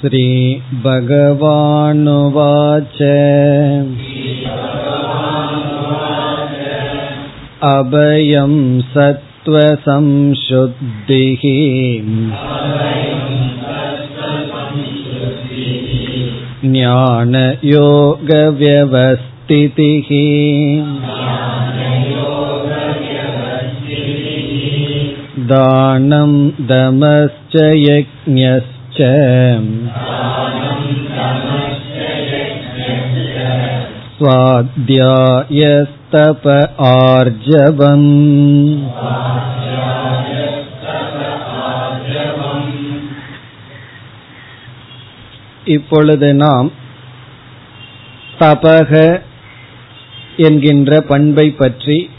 श्रीभगवानुवाच अभयं सत्त्वसंशुद्धिः ज्ञानयोगव्यवस्थितिः दानं दमश्च यज्ञश्च स्वाध्यायस्तप आर्जवम् இப்பொழுது நாம் தபக என்கின்ற பண்பை பற்றி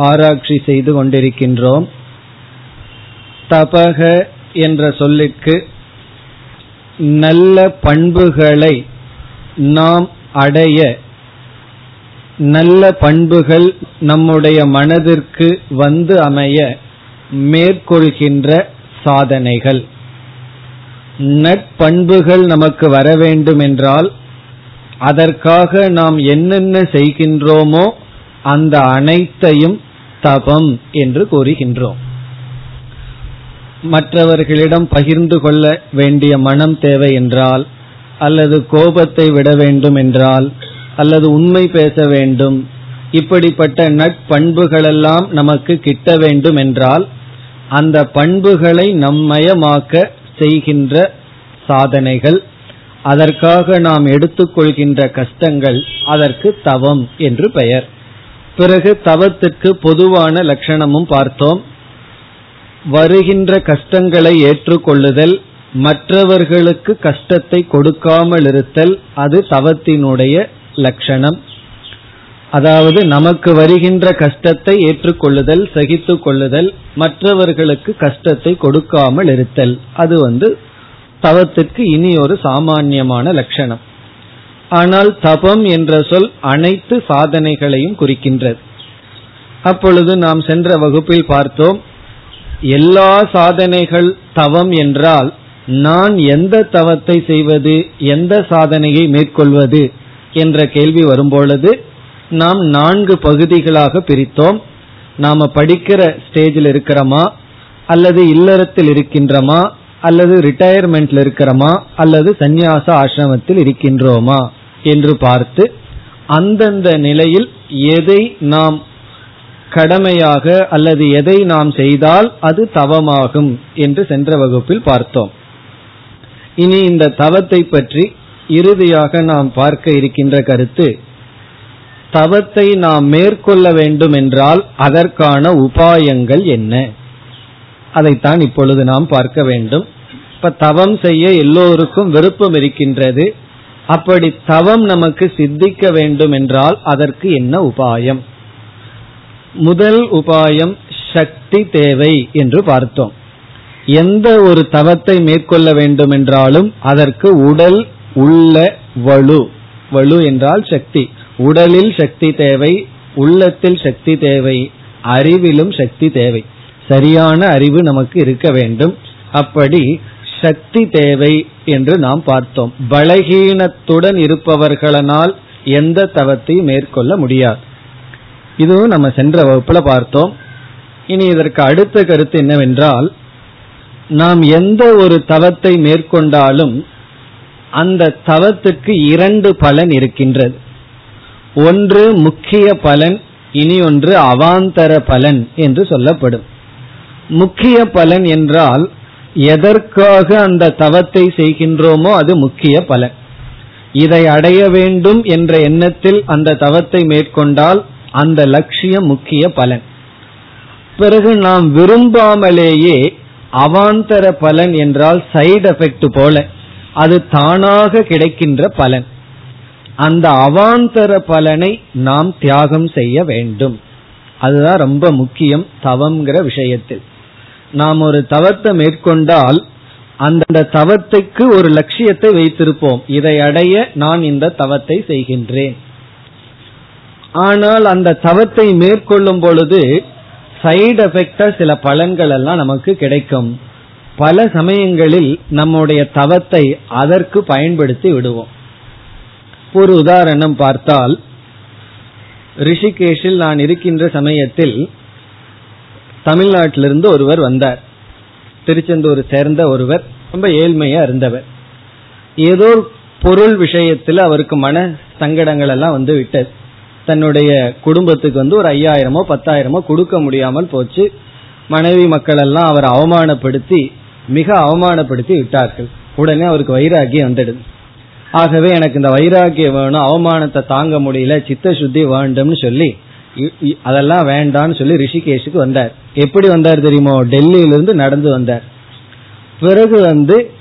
ஆராய்ச்சி செய்து கொண்டிருக்கின்றோம் தபக என்ற சொல்லிற்கு நல்ல பண்புகளை நாம் அடைய நல்ல பண்புகள் நம்முடைய மனதிற்கு வந்து அமைய மேற்கொள்கின்ற சாதனைகள். நட்பண்புகள் நமக்கு வர வேண்டும் என்றால் அதற்காக நாம் என்னென்ன செய்கின்றோமோ அந்த அனைத்தையும் தபம் என்று கூறுகின்றோம். மற்றவர்களிடம் பகிர்ந்து கொள்ள வேண்டிய மனம் தேவை என்றால் அல்லது கோபத்தை விட வேண்டும் என்றால் அல்லது உண்மை பேச வேண்டும் இப்படிப்பட்ட நட்பண்புகளெல்லாம் நமக்கு கிட்ட வேண்டும் என்றால் அந்த பண்புகளை நம்மயமாக்க செய்கின்ற சாதனைகள் அதற்காக நாம் எடுத்துக்கொள்கின்ற கஷ்டங்கள் அதற்கு தவம் என்று பெயர். பிறகு தவத்திற்கு பொதுவான லட்சணமும் பார்த்தோம். வருகின்ற கஷ்டங்களை ஏற்றுக்கொள்ளுதல் மற்றவர்களுக்கு கஷ்டத்தை கொடுக்காமல் இருத்தல் அது தவத்தினுடைய லட்சணம். அதாவது நமக்கு வருகின்ற கஷ்டத்தை ஏற்றுக்கொள்ளுதல் சகித்து கொள்ளுதல் மற்றவர்களுக்கு கஷ்டத்தை கொடுக்காமல் இருத்தல் அது வந்து தவத்திற்கு இனி ஒரு சாமான்யமான லட்சணம். ஆனால் தபம் என்ற சொல் அனைத்து சாதனைகளையும் குறிக்கின்றது. அப்பொழுது நாம் சென்ற வகுப்பில் பார்த்தோம் எல்லா சாதனைகள் தவம் என்றால் நான் எந்த தவத்தை செய்வது எந்த சாதனையை மேற்கொள்வது என்ற கேள்வி வரும்பொழுது நாம் நான்கு பகுதிகளாக பிரித்தோம். நாம படிக்கிற ஸ்டேஜில் இருக்கிறோமா? அல்லது இல்லறத்தில் இருக்கின்றோமா? அல்லது ரிட்டையர்மெண்ட்ல இருக்கிறோமா? அல்லது சந்நியாச ஆசிரமத்தில் இருக்கின்றோமா? என்று பார்த்து அந்தந்த நிலையில் எதை நாம் கடமையாக அல்லது எதை நாம் செய்தால் அது தவமாகும் என்று சென்ற வகுப்பில் பார்த்தோம். இனி இந்த தவத்தை பற்றி இறுதியாக நாம் பார்க்க இருக்கின்ற கருத்து தவத்தை நாம் மேற்கொள்ள வேண்டும் என்றால் அதற்கான உபாயங்கள் என்ன? அதைத்தான் இப்பொழுது நாம் பார்க்க வேண்டும். இப்ப தவம் செய்ய எல்லோருக்கும் விருப்பம் இருக்கின்றது. அப்படி தவம் நமக்கு சித்திக்க வேண்டும் என்றால் அதற்கு என்ன உபாயம்? முதல் உபாயம் சக்தி தேவை என்று பார்த்தோம். எந்த ஒரு தவத்தை மேற்கொள்ள வேண்டும் என்றாலும் அதற்கு உடல் உள்ள வலு. வலு என்றால் சக்தி. உடலில் சக்தி தேவை உள்ளத்தில் சக்தி தேவை அறிவிலும் சக்தி தேவை. சரியான அறிவு நமக்கு இருக்க வேண்டும். அப்படி சக்தி தேவை என்று நாம் பார்த்தோம். பலகீனத்துடன் இருப்பவர்களால் எந்த தவத்தையும் மேற்கொள்ள முடியாது. இதுவும் நம்ம சென்ற வகுப்புல பார்த்தோம். இனி இதற்கு அடுத்த கருத்து என்னவென்றால் நாம் எந்த ஒரு தவத்தை மேற்கொண்டாலும் அந்த தவத்துக்கு இரண்டு பலன் இருக்கின்றது. ஒன்று முக்கிய பலன் இனி ஒன்று அவாந்தர பலன் என்று சொல்லப்படும். முக்கிய பலன் என்றால் எதற்காக அந்த தவத்தை செய்கின்றோமோ அது முக்கிய பலன். இதை அடைய வேண்டும் என்ற எண்ணத்தில் அந்த தவத்தை மேற்கொண்டால் அந்த லட்சியம் முக்கிய பலன். பிறகு நாம் விரும்பாமலேயே அவாந்தர பலன் என்றால் சைடு எஃபெக்ட் போல அது தானாக கிடைக்கின்ற பலன். அந்த அவாந்தர பலனை நாம் தியாகம் செய்ய வேண்டும். அதுதான் ரொம்ப முக்கியம் தவம்ங்கிற விஷயத்தில். நாம் ஒரு தவத்தை மேற்கொண்டால் அந்த தவத்துக்கு ஒரு லட்சியத்தை வைத்திருப்போம். இதை அடைய நான் இந்த தவத்தை செய்கின்றேன். ஆனால் அந்த தவத்தை மேற்கொள்ளும் பொழுது சைடு எஃபெக்டா சில பலன்கள் எல்லாம் நமக்கு கிடைக்கும். பல சமயங்களில் நம்முடைய தவத்தை அதற்கு பயன்படுத்தி விடுவோம். ஒரு உதாரணம் பார்த்தால் ரிஷிகேஷில் நான் இருக்கின்ற சமயத்தில் தமிழ்நாட்டிலிருந்து ஒருவர் வந்தார். திருச்செந்தூர் சேர்ந்த ஒருவர் ரொம்ப ஏழ்மையா இருந்தவர். ஏதோ பொருள் விஷயத்தில் அவருக்கு மன சங்கடங்கள் எல்லாம் வந்து விட்டது. தன்னுடைய குடும்பத்துக்கு வந்து ஒரு ஐயாயிரமோ பத்தாயிரமோ கொடுக்க முடியாமல் போச்சு. மனைவி மக்கள் எல்லாம் அவர் அவமானப்படுத்தி மிக அவமானப்படுத்தி விட்டார்கள். உடனே அவருக்கு வைராகியம் வந்துடுது. ஆகவே எனக்கு இந்த வைராகியம் வேணும் அவமானத்தை தாங்க முடியல சித்த சுத்தி வேண்டும்னு சொல்லி அதெல்லாம் வேண்டாம்னு சொல்லி ரிஷிகேஷுக்கு வந்தார். எப்படி வந்தார் தெரியுமோ? டெல்லியிலிருந்து நடந்து வந்தார். பிறகு வந்து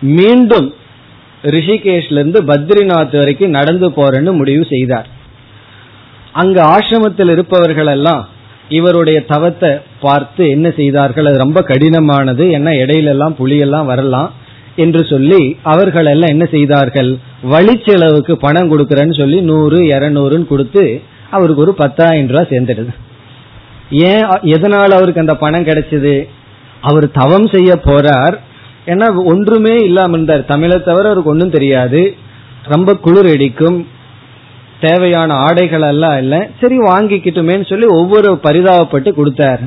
மீண்டும் ரிஷிகேஷ்ல இருந்து பத்ரிநாத் வரைக்கும் நடந்து போறேன்னு முடிவு செய்தார். அங்க ஆசிரமத்தில் இருப்பவர்கள் எல்லாம் இவருடைய தவத்தை பார்த்து என்ன செய்தார்கள்? அது ரொம்ப கடினமானது. என்ன இடையிலெல்லாம் புலியெல்லாம் வரலாம் என்று சொல்லி அவர்கள் எல்லாம் என்ன செய்தார்கள்? வழி செலவுக்கு பணம் கொடுக்கறேன்னு சொல்லி நூறு இரநூறுன்னு கொடுத்து அவருக்கு ஒரு பத்தாயிரம் ரூபாய் சேர்ந்துடுது. ஏன் எதனால் அவருக்கு அந்த பணம் கிடைச்சது? அவர் தவம் செய்ய போறார். ஏன்னா ஒன்றுமே இல்லாமல் இருந்தார். தமிழை தவிர அவருக்கு ஒன்றும் தெரியாது. ரொம்ப குளிர் அடிக்கும். தேவையான ஆடைகள் எல்லாம் இல்ல. சரி வாங்கிக்கிட்டுமேன்னு சொல்லி ஒவ்வொரு பரிதாபப்பட்டு கொடுத்தார்.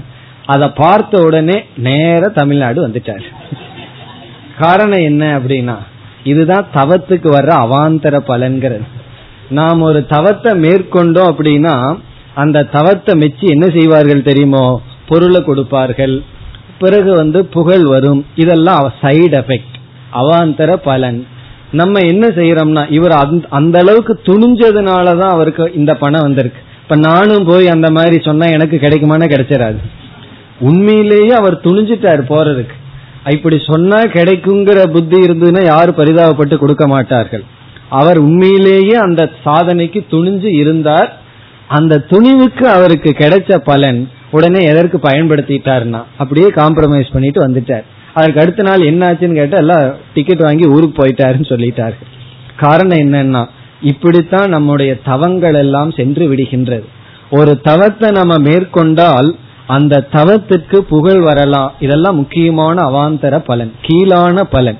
அதை பார்த்த உடனே நேர தமிழ்நாடு வந்துட்டார். காரணம் என்ன அப்படின்னா இதுதான் தவத்துக்கு வர்ற அவாந்தர பலன்கிறது. நாம் ஒரு தவத்தை மேற்கொண்டோம் அப்படின்னா அந்த தவத்தை மெச்சி என்ன செய்வார்கள் தெரியுமோ? பொருளை கொடுப்பார்கள். பிறகு வந்து புகழ் வரும். இதெல்லாம் சைடு எஃபெக்ட் அவாந்தர பலன். நம்ம என்ன செய்யறோம்னா இவர் அந்த அளவுக்கு துணிஞ்சதுனாலதான் அவருக்கு இந்த பணம் வந்திருக்கு. இப்ப நானும் போய் அந்த மாதிரி சொன்னா எனக்கு கிடைக்குமானா கிடைச்சிடாது உண்மையிலேயே அவர் துணிஞ்சிட்டார் போறதுக்கு. இப்படி சொன்னா கிடைக்குங்கிற புத்தி இருந்ததுன்னா யாரும் பரிதாபப்பட்டு கொடுக்க மாட்டார்கள். அவர் உண்மையிலேயே அந்த சாதனைக்கு துணிஞ்சு இருந்தார். அந்த துணிவுக்கு அவருக்கு கிடைச்ச பலன் உடனே எதற்கு பயன்படுத்திட்டாருன்னா அப்படியே காம்ப்ரமைஸ் பண்ணிட்டு வந்துட்டார். அதற்கு அடுத்த நாள் என்னாச்சுன்னு கேட்டா எல்லாம் டிக்கெட் வாங்கி ஊருக்கு போயிட்டாருன்னு சொல்லிட்டாரு. காரணம் என்னன்னா இப்படித்தான் நம்முடைய தவங்கள் எல்லாம் சென்று விடுகின்றது. ஒரு தவத்தை நம்ம மேற்கொண்டால் அந்த தவத்திற்கு புகழ் வரலாம். இதெல்லாம் முக்கியமான அவாந்தர பலன் கீழான பலன்.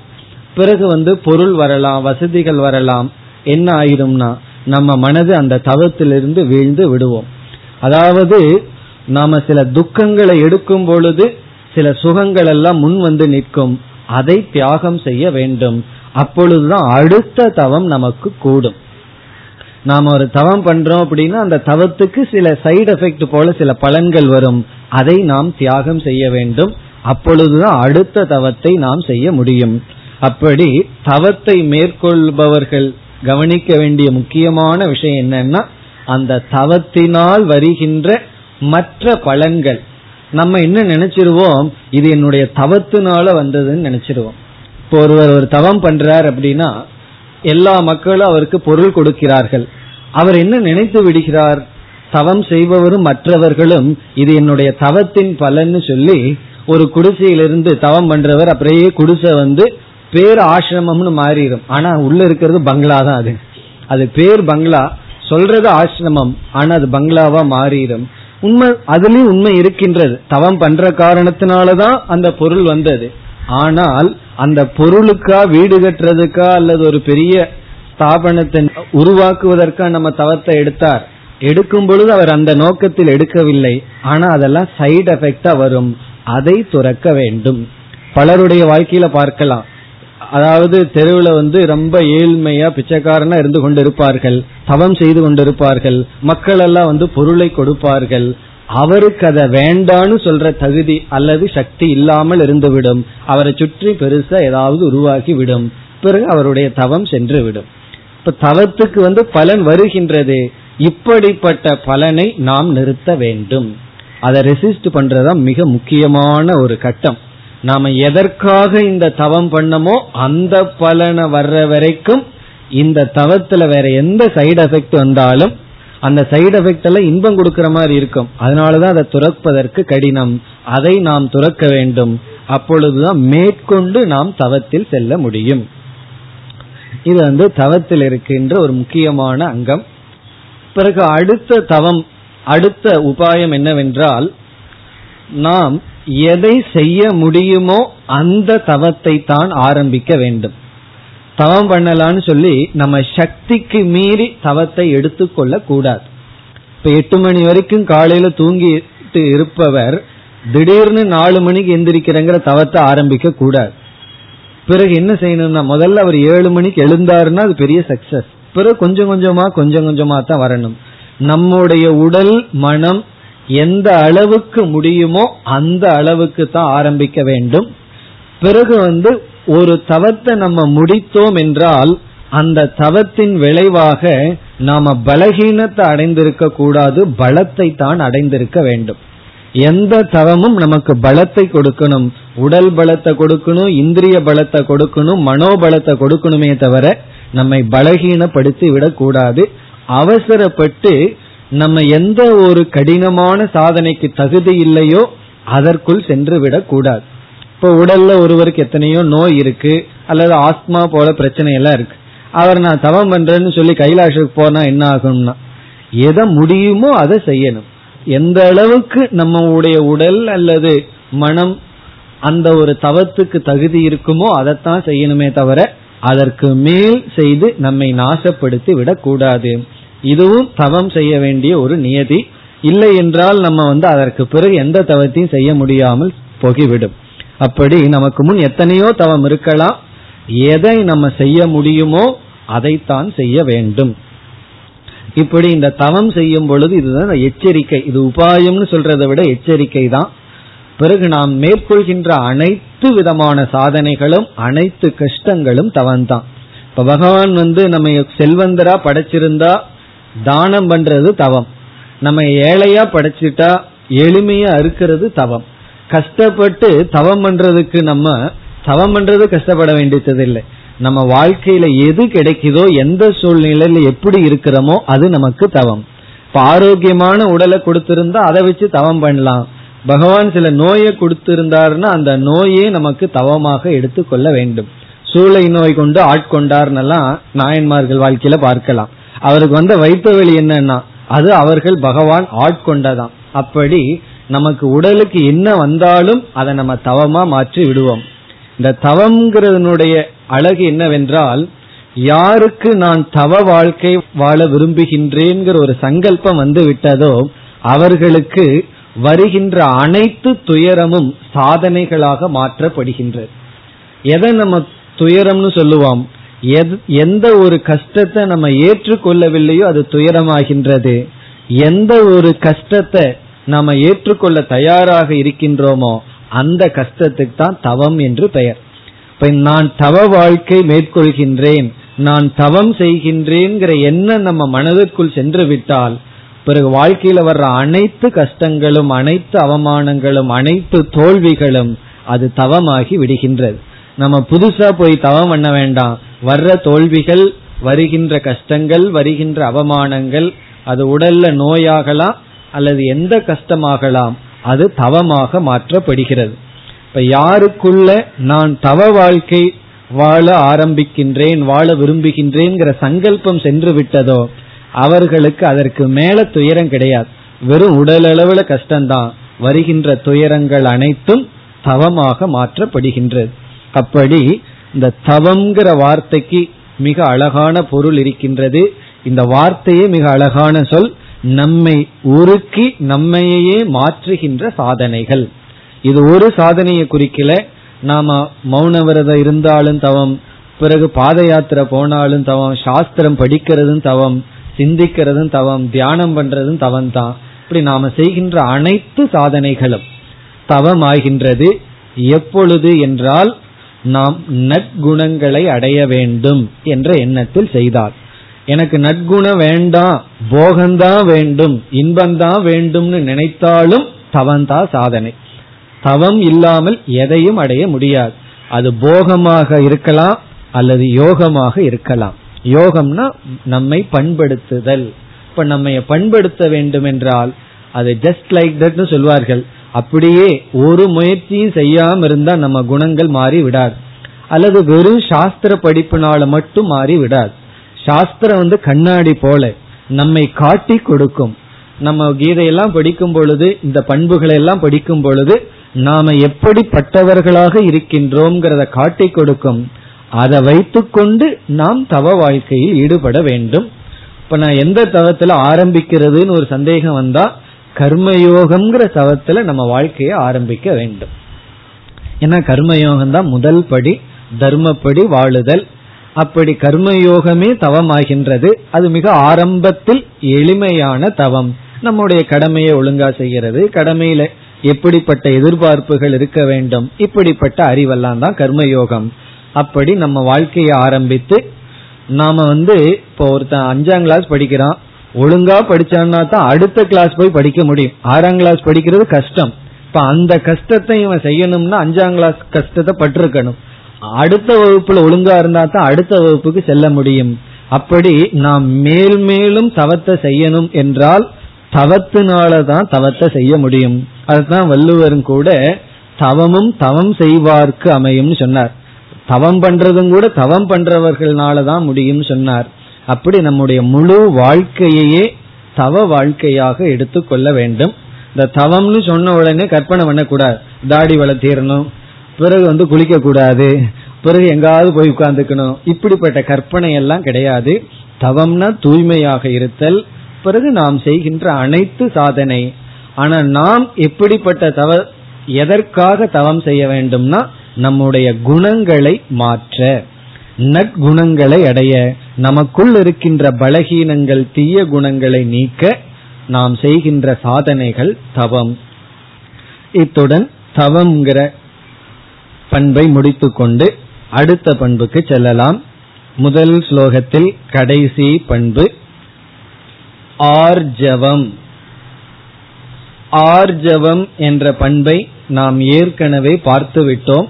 பிறகு வந்து பொருள் வரலாம் வசதிகள் வரலாம். என்ன ஆயிடும்னா நம்ம மனது அந்த தவத்திலிருந்து வீழ்ந்து விடுவோம். அதாவது நாம சில துக்கங்களை எடுக்கும் பொழுது சில சுகங்கள் எல்லாம் முன் வந்து நிற்கும். அதை தியாகம் செய்ய வேண்டும். அப்பொழுதுதான் அடுத்த தவம் நமக்கு கூடும். நாம ஒரு தவம் பண்றோம் அப்படின்னா அந்த தவத்துக்கு சில சைடு எஃபெக்ட் போல சில பலன்கள் வரும். அதை நாம் தியாகம் செய்ய வேண்டும். அப்பொழுதுதான் அடுத்த தவத்தை நாம் செய்ய முடியும். அப்படி தவத்தை மேற்கொள்பவர்கள் கவனிக்க வேண்டிய முக்கியமான விஷயம் என்னன்னா அந்த தவத்தினால் வருகின்ற மற்ற பலன்கள். நம்ம என்ன நினைச்சிருவோம்? இது என்னுடைய தவத்தினால வந்ததுன்னு நினைச்சிருவோம். இப்போ ஒருவர் ஒரு தவம் பண்றார் அப்படின்னா எல்லா மக்களும் அவருக்கு பொருள் கொடுக்கிறார்கள். அவர் என்ன நினைத்து விடுகிறார்? தவம் செய்பவரும் மற்றவர்களும் இது என்னுடைய தவத்தின் பலன்னு சொல்லி ஒரு குடிசையிலிருந்து தவம் பண்றவர் அப்படியே குடிசை வந்து பேர் ஆசிரமம்னு மாறிடும். ஆனா உள்ள இருக்கிறது பங்களா தான் அது. அது பேர் பங்களா. சொல்றது ஆசிரமம் ஆனா அது பங்களாவா மாறிடும். உண்மை அதுலயும் உண்மை இருக்கின்றது. தவம் பண்ற காரணத்தினாலதான் அந்த பொருள் வந்தது. ஆனால் அந்த பொருளுக்கா வீடு கட்டுறதுக்கா அல்லது ஒரு பெரிய ஸ்தாபனத்தை உருவாக்குவதற்கா நம்ம தவத்தை எடுத்தார். எடுக்கும் பொழுது அவர் அந்த நோக்கத்தில் எடுக்கவில்லை. ஆனா அதெல்லாம் சைடு எஃபெக்டா வரும். அதை துறக்க வேண்டும். பலருடைய வாழ்க்கையில பார்க்கலாம். அதாவது தெருவில் வந்து ரொம்ப ஏழ்மையா பிச்சைக்காரனா இருந்து கொண்டிருப்பார்கள் தவம் செய்து கொண்டிருப்பார்கள் மக்கள் எல்லாம் வந்து பொருளை கொடுப்பார்கள். அவருக்கு அதை வேண்டான்னு சொல்ற தகுதி அல்லது சக்தி இல்லாமல் இருந்துவிடும். அவரை சுற்றி பெருசா ஏதாவது உருவாக்கி விடும் பிறகு அவருடைய தவம் சென்று விடும் இப்ப தவத்துக்கு வந்து பலன் வருகின்றது. இப்படிப்பட்ட பலனை நாம் நிறுத்த வேண்டும். அதை ரெசிஸ்ட் பண்றதுதான் மிக முக்கியமான ஒரு கட்டம். நாம எதற்காக இந்த தவம் பண்ணமோ அந்த பலனை வர்ற வரைக்கும் இந்த தவத்துல வேற எந்த சைடு எஃபெக்ட் வந்தாலும் அந்த சைடு எஃபெக்ட் எல்லாம் இன்பம் கொடுக்கற மாதிரி இருக்கும். அதனாலதான் அதை துறப்பதற்கு கடினம். அதை நாம் துறக்க வேண்டும். அப்பொழுதுதான் மேற்கொண்டு நாம் தவத்தில் செல்ல முடியும். இது வந்து தவத்தில் இருக்கின்ற ஒரு முக்கியமான அங்கம். பிறகு அடுத்த தவம் அடுத்த உபாயம் என்னவென்றால் நாம் எதை செய்ய முடியுமோ அந்த தவத்தை தான் ஆரம்பிக்க வேண்டும். தவம் பண்ணலான்னு சொல்லி நம்ம சக்திக்கு மீறி தவத்தை எடுத்துக்கொள்ள கூடாது. இப்ப எட்டு மணி வரைக்கும் காலையில தூங்கிட்டு இருப்பவர் திடீர்னு நாலு மணிக்கு எந்திரிக்கிறங்கிற தவத்தை ஆரம்பிக்க கூடாது. பிறகு என்ன செய்யணும்னா முதல்ல அவர் ஏழு மணிக்கு எழுந்தாருன்னா அது பெரிய சக்சஸ் பிறகு கொஞ்சம் கொஞ்சமா கொஞ்சம் கொஞ்சமா தான் வரணும். நம்முடைய உடல் மனம் எந்த அளவுக்கு முடியுமோ அந்த அளவுக்கு தான் ஆரம்பிக்க வேண்டும். பிறகு வந்து ஒரு தவத்தை நம்ம முடித்தோம் என்றால் அந்த தவத்தின் விளைவாக நாம பலகீனத்தை அடைந்திருக்க கூடாது பலத்தை தான் அடைந்திருக்க வேண்டும். எந்த தவமும் நமக்கு பலத்தை கொடுக்கணும். உடல் பலத்தை கொடுக்கணும் இந்திரிய பலத்தை கொடுக்கணும் மனோபலத்தை கொடுக்கணுமே தவிர நம்மை பலகீனப்படுத்தி விடக்கூடாது. அவசரப்பட்டு நம்ம எந்த ஒரு கடினமான சாதனைக்கு தகுதி இல்லையோ அதற்குள் சென்று விடக்கூடாது இப்போ உடல்ல ஒருவருக்கு எத்தனையோ நோய் இருக்கு அல்லது ஆஸ்மா போல பிரச்சனை எல்லாம் இருக்கு. அவர் நான் தவம் பண்றேன்னு சொல்லி கைலாஷுக்கு போனா என்ன ஆகும்னா எதை முடியுமோ அதை செய்யணும். எந்த அளவுக்கு நம்முடைய உடல் அல்லது மனம் அந்த ஒரு தவத்துக்கு தகுதி இருக்குமோ அதைத்தான் செய்யணுமே தவிர அதற்கு மேல் செய்து நம்மை நாசப்படுத்தி விடக்கூடாது இதுவும் தவம் செய்ய வேண்டிய ஒரு நியதி. இல்லை என்றால் நம்ம வந்து அதற்கு பிறகு எந்த தவத்தையும் செய்ய முடியாமல் போகிவிடும். அப்படி நமக்கு முன் எத்தனையோ தவம் இருக்கலாம். எதை நம்ம செய்ய முடியுமோ அதைத்தான் செய்ய வேண்டும். இப்படி இந்த தவம் செய்யும் பொழுது இதுதான் எச்சரிக்கை. இது உபாயம்னு சொல்றதை விட எச்சரிக்கை தான். பிறகு நாம் மேற்கொள்கின்ற அனைத்து விதமான சாதனைகளும் அனைத்து கஷ்டங்களும் தவம்தான். இப்ப பகவான் வந்து நம்ம செல்வந்தரா படைச்சிருந்தா தானம் பண்றது தவம். நம்ம ஏழையா படைச்சிட்டா எளிமையா அறுக்கிறது தவம். கஷ்டப்பட்டு தவம் பண்றதுக்கு நம்ம தவம் பண்றது கஷ்டப்பட வேண்டியது இல்லை நம்ம வாழ்க்கையில எது கிடைக்குதோ எந்த சூழ்நிலையில எப்படி இருக்கிறோமோ அது நமக்கு தவம். இப்ப ஆரோக்கியமான உடலை கொடுத்திருந்தா அதை வச்சு தவம் பண்ணலாம். பகவான் சில நோயை கொடுத்திருந்தாருன்னா அந்த நோயே நமக்கு தவமாக எடுத்துக்கொள்ள வேண்டும். சூளை நோய் கொண்டு ஆட்கொண்டார்னெல்லாம் நாயன்மார்கள் வாழ்க்கையில பார்க்கலாம். அவருக்கு வந்த வைப்பு வழி என்னன்னா அது அவர்கள் பகவான் ஆட்கொண்டதாம் அப்படி நமக்கு உடலுக்கு என்ன வந்தாலும் அதை நம்ம தவமா மாற்றி விடுவோம். இந்த தவம்ங்கிறதனுடைய அழகு என்னவென்றால் யாருக்கு நான் தவ வாழ்க்கை வாழ விரும்புகின்றேங்கிற ஒரு சங்கல்பம் வந்து விட்டதோ அவர்களுக்கு வருகின்ற அனைத்து துயரமும் சாதனைகளாக மாற்றப்படுகின்றது. எதை நம்ம துயரம்னு சொல்லுவோம்? எந்த ஒரு கஷ்டத்தை நம்ம ஏற்றுக்கொள்ளவில்லையோ அது துயரமாகின்றது. எந்த ஒரு கஷ்டத்தை நாம ஏற்றுக்கொள்ள தயாராக இருக்கின்றோமோ அந்த கஷ்டத்துக்கு தான் தவம் என்று பெயர். இப்ப நான் தவ வாழ்க்கை மேற்கொள்கின்றேன் நான் தவம் செய்கின்றேங்கிற எண்ணம் நம்ம மனதிற்குள் சென்று விட்டால் பிறகு வாழ்க்கையில வர்ற அனைத்து கஷ்டங்களும் அனைத்து அவமானங்களும் அனைத்து தோல்விகளும் அது தவமாகி விடுகின்றது. நம்ம புதுசா போய் தவம் பண்ண வேண்டாம். வர்ற தோல்விகள் வருகின்ற கஷ்டங்கள் வருகின்ற அவமானங்கள் அது உடல்ல நோயாகலாம் அல்லது எந்த கஷ்டமாகலாம் அது தவமாக மாற்றப்படுகிறது. இப்ப யாருக்குள்ள நான் தவ வாழ்க்கை வாழ ஆரம்பிக்கின்றேன் வாழ விரும்புகின்றேங்கிற சங்கல்பம் சென்று விட்டதோ அவர்களுக்கு அதற்கு மேல துயரம் கிடையாது. வெறும் உடல் அளவுல கஷ்டம்தான். வருகின்ற துயரங்கள் அனைத்தும் தவமாக மாற்றப்படுகின்றது. அப்படி இந்த தவம்ங்கிற வார்த்தைக்கு மிக அழகான பொருள் இருக்கின்றது. இந்த வார்த்தையே மிக அழகான சொல் நம்மை உருக்கி நம்மையே மாற்றுகின்ற சாதனைகள். இது ஒரு சாதனையை குறிக்கல. நாம மௌன விரதம் இருந்தாலும் தவம் பிறகு பாத யாத்திரை போனாலும் தவம் சாஸ்திரம் படிக்கிறதும் தவம் சிந்திக்கிறதும் தவம் தியானம் பண்றதும் தவம் தான் இப்படி நாம செய்கின்ற அனைத்து சாதனைகளும் தவம் ஆகின்றது எப்பொழுது என்றால் நாம் நற்குணங்களை அடைய வேண்டும் என்ற எண்ணத்தில் செய்தார் எனக்கு நற்குணம் வேண்டாம் போகந்தான் வேண்டும் இன்பந்தான் வேண்டும்னு நினைத்தாலும் தவந்தா சாதனை. தவம் இல்லாமல் எதையும் அடைய முடியாது. அது போகமாக இருக்கலாம் அல்லது யோகமாக இருக்கலாம். யோகம்னா நம்மை பண்படுத்துதல். இப்ப நம்ம பண்படுத்த வேண்டும் என்றால் அது ஜஸ்ட் லைக் தட்னு சொல்வார்கள். அப்படியே ஒரு முயற்சியும் செய்யாம இருந்தா நம்ம குணங்கள் மாறி விடாது அல்லது வெறும் சாஸ்திர படிப்புனால மட்டும் மாறி விடாது சாஸ்திரம் வந்து கண்ணாடி போல நம்மை காட்டி கொடுக்கும். நம்ம கீதையெல்லாம் படிக்கும் பொழுது இந்த பண்புகளை எல்லாம் படிக்கும் பொழுது நாம எப்படிப்பட்டவர்களாக இருக்கின்றோம்ங்கிறத காட்டி கொடுக்கும். அதை வைத்துக்கொண்டு நாம் தவ வாழ்க்கையில் ஈடுபட வேண்டும். இப்ப நான் எந்த தவத்துல ஆரம்பிக்கிறதுன்னு ஒரு சந்தேகம் வந்தா கர்மயோகம்ங்கிற தவத்துல நம்ம வாழ்க்கையை ஆரம்பிக்க வேண்டும். ஏன்னா கர்மயோகம் தான் முதல் படி தர்மப்படி வாழுதல். அப்படி கர்மயோகமே தவமாகின்றது. அது மிக ஆரம்பத்தில் எளிமையான தவம். நம்முடைய கடமையை ஒழுங்கா செய்கிறது. கடமையில எப்படிப்பட்ட எதிர்பார்ப்புகள் இருக்க வேண்டும். இப்படிப்பட்ட அறிவெல்லாம் தான் கர்மயோகம். அப்படி நம்ம வாழ்க்கையை ஆரம்பித்து நாம வந்து இப்போ ஒருத்தன் அஞ்சாம் கிளாஸ் படிக்கிறான். ஒழுங்கா படிச்சான்னா தான் அடுத்த கிளாஸ் போய் படிக்க முடியும். ஆறாம் கிளாஸ் படிக்கிறது கஷ்டம். இப்ப அந்த கஷ்டத்தை இவன் செய்யணும்னா அஞ்சாம் கிளாஸ் கஷ்டத்தை பட்டிருக்கணும். அடுத்த வகுப்புல ஒழுங்கா இருந்தா தான் அடுத்த வகுப்புக்கு செல்ல முடியும். அப்படி நாம் மேல் மேலும் தவத்தை செய்யணும் என்றால் தவத்தினாலதான் தவத்தை செய்ய முடியும். அதுதான் வள்ளுவரும் கூட தவமும் தவம் செய்வார்க்கு அமையும் சொன்னார். தவம் பண்றதும் கூட தவம் பண்றவர்கள்னாலதான் முடியும் சொன்னார். அப்படி நம்முடைய முழு வாழ்க்கையே தவ வாழ்க்கையாக எடுத்துக்கொள்ள வேண்டும். இந்த தவம்னு சொன்ன உடனே கற்பனை பண்ணக்கூடாது. தாடி வளர்த்தீரணும் பிறகு வந்து குளிக்க கூடாது பிறகு எங்காவது போய் உட்கார்ந்துக்கணும். இப்படிப்பட்ட கற்பனை எல்லாம் கிடையாது. தவம்னா தூய்மையாக இருத்தல் பிறகு நாம் செய்கின்ற அனைத்து சாதனை. ஆனா நாம் எப்படிப்பட்ட தவ எதற்காக தவம் செய்ய வேண்டும்னா நம்முடைய குணங்களை மாற்ற நற்குணங்களை அடைய. நமக்குள் இருக்கின்ற பலகீனங்கள் தீய குணங்களை நீக்க நாம் செய்கின்ற சாதனைகள் தவம். இத்துடன் தவம்ங்கிற பண்பை முடித்துக்கொண்டு அடுத்த பண்புக்கு செல்லலாம். முதல் ஸ்லோகத்தில் கடைசி பண்பு ஆர்ஜவம். ஆர்ஜவம் என்ற பண்பை நாம் ஏற்கனவே பார்த்து விட்டோம்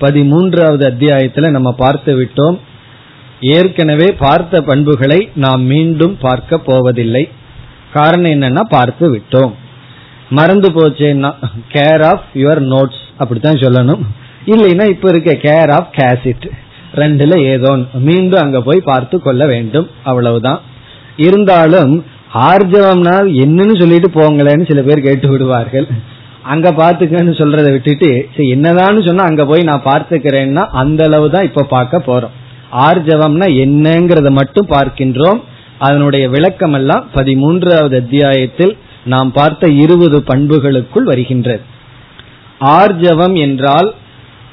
பதிமூன்றாவது அத்தியாயத்தில் நம்ம பார்த்து விட்டோம் ஏற்கனவே பார்த்த பண்புகளை நாம் மீண்டும் பார்க்க போவதில்லை. காரணம் என்னன்னா பார்த்து விட்டோம். மறந்து போச்சேன்னா கேர் ஆஃப் யுவர் நோட்ஸ் அப்படித்தான் சொல்லணும். இல்லைன்னா இப்ப இருக்க கேர் ஆஃப் கேசிட் ரெண்டுல ஏதோ மீண்டும் அங்க போய் பார்த்து கொள்ள வேண்டும். அவ்வளவுதான். இருந்தாலும் ஆர்ஜவம்னா என்னன்னு சொல்லிட்டு போங்களேன்னு சில பேர் கேட்டு விடுவார்கள். அங்க பாத்துக்கன்னு சொல்றதை விட்டுட்டு சரி என்னதான்னு சொன்னா அங்க போய் நான் பார்த்துக்கிறேன்னா அந்த அளவு தான் இப்ப பார்க்க போறோம். ஆர்ஜவம்னா என்னங்கிறத மட்டும் பார்க்கின்றோம். அதனுடைய விளக்கம் எல்லாம் பதிமூன்றாவது அத்தியாயத்தில் நாம் பார்த்த இருபது பண்புகளுக்குள் வருகின்றது. ஆர்ஜவம் என்றால்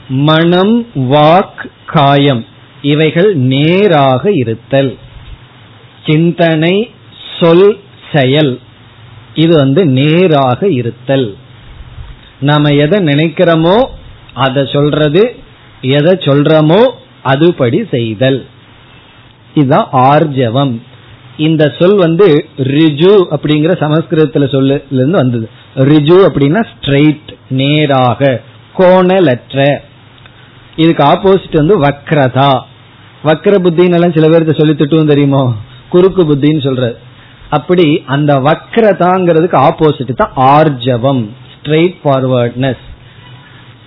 மனம் வாக் காயம். இவைகள் நேராக இருத்தல். சிந்தனை சொல் செயல். இது வந்து நேராக இருத்தல். நாம எதை நினைக்கிறோமோ அதை சொல்றது. எதை சொல்றோமோ அதுபடி செய்தல். இதுதான் ஆர்ஜவம். இந்த சொல் வந்து ரிஜு அப்படிங்கிற சமஸ்கிருதத்துல சொல்லு இருந்து வந்தது. ரிஜு அப்படின்னா ஸ்ட்ரெயிட் நேராக கோணலற்ற. இதுக்கு ஆப்போசிட் வந்து வக்ரதா. வக்ர புத்தின்னு எல்லாம் சில பேருக்கு சொல்லி திட்டுவோம் தெரியுமோ? குறுக்கு புத்தின்னு சொல்றது. அப்படி அந்த வக்ரதாங்கிறதுக்கு ஆப்போசிட் தான் ஆர்ஜவம். ஸ்ட்ரெயிட் ஃபார்வர்ட்னஸ்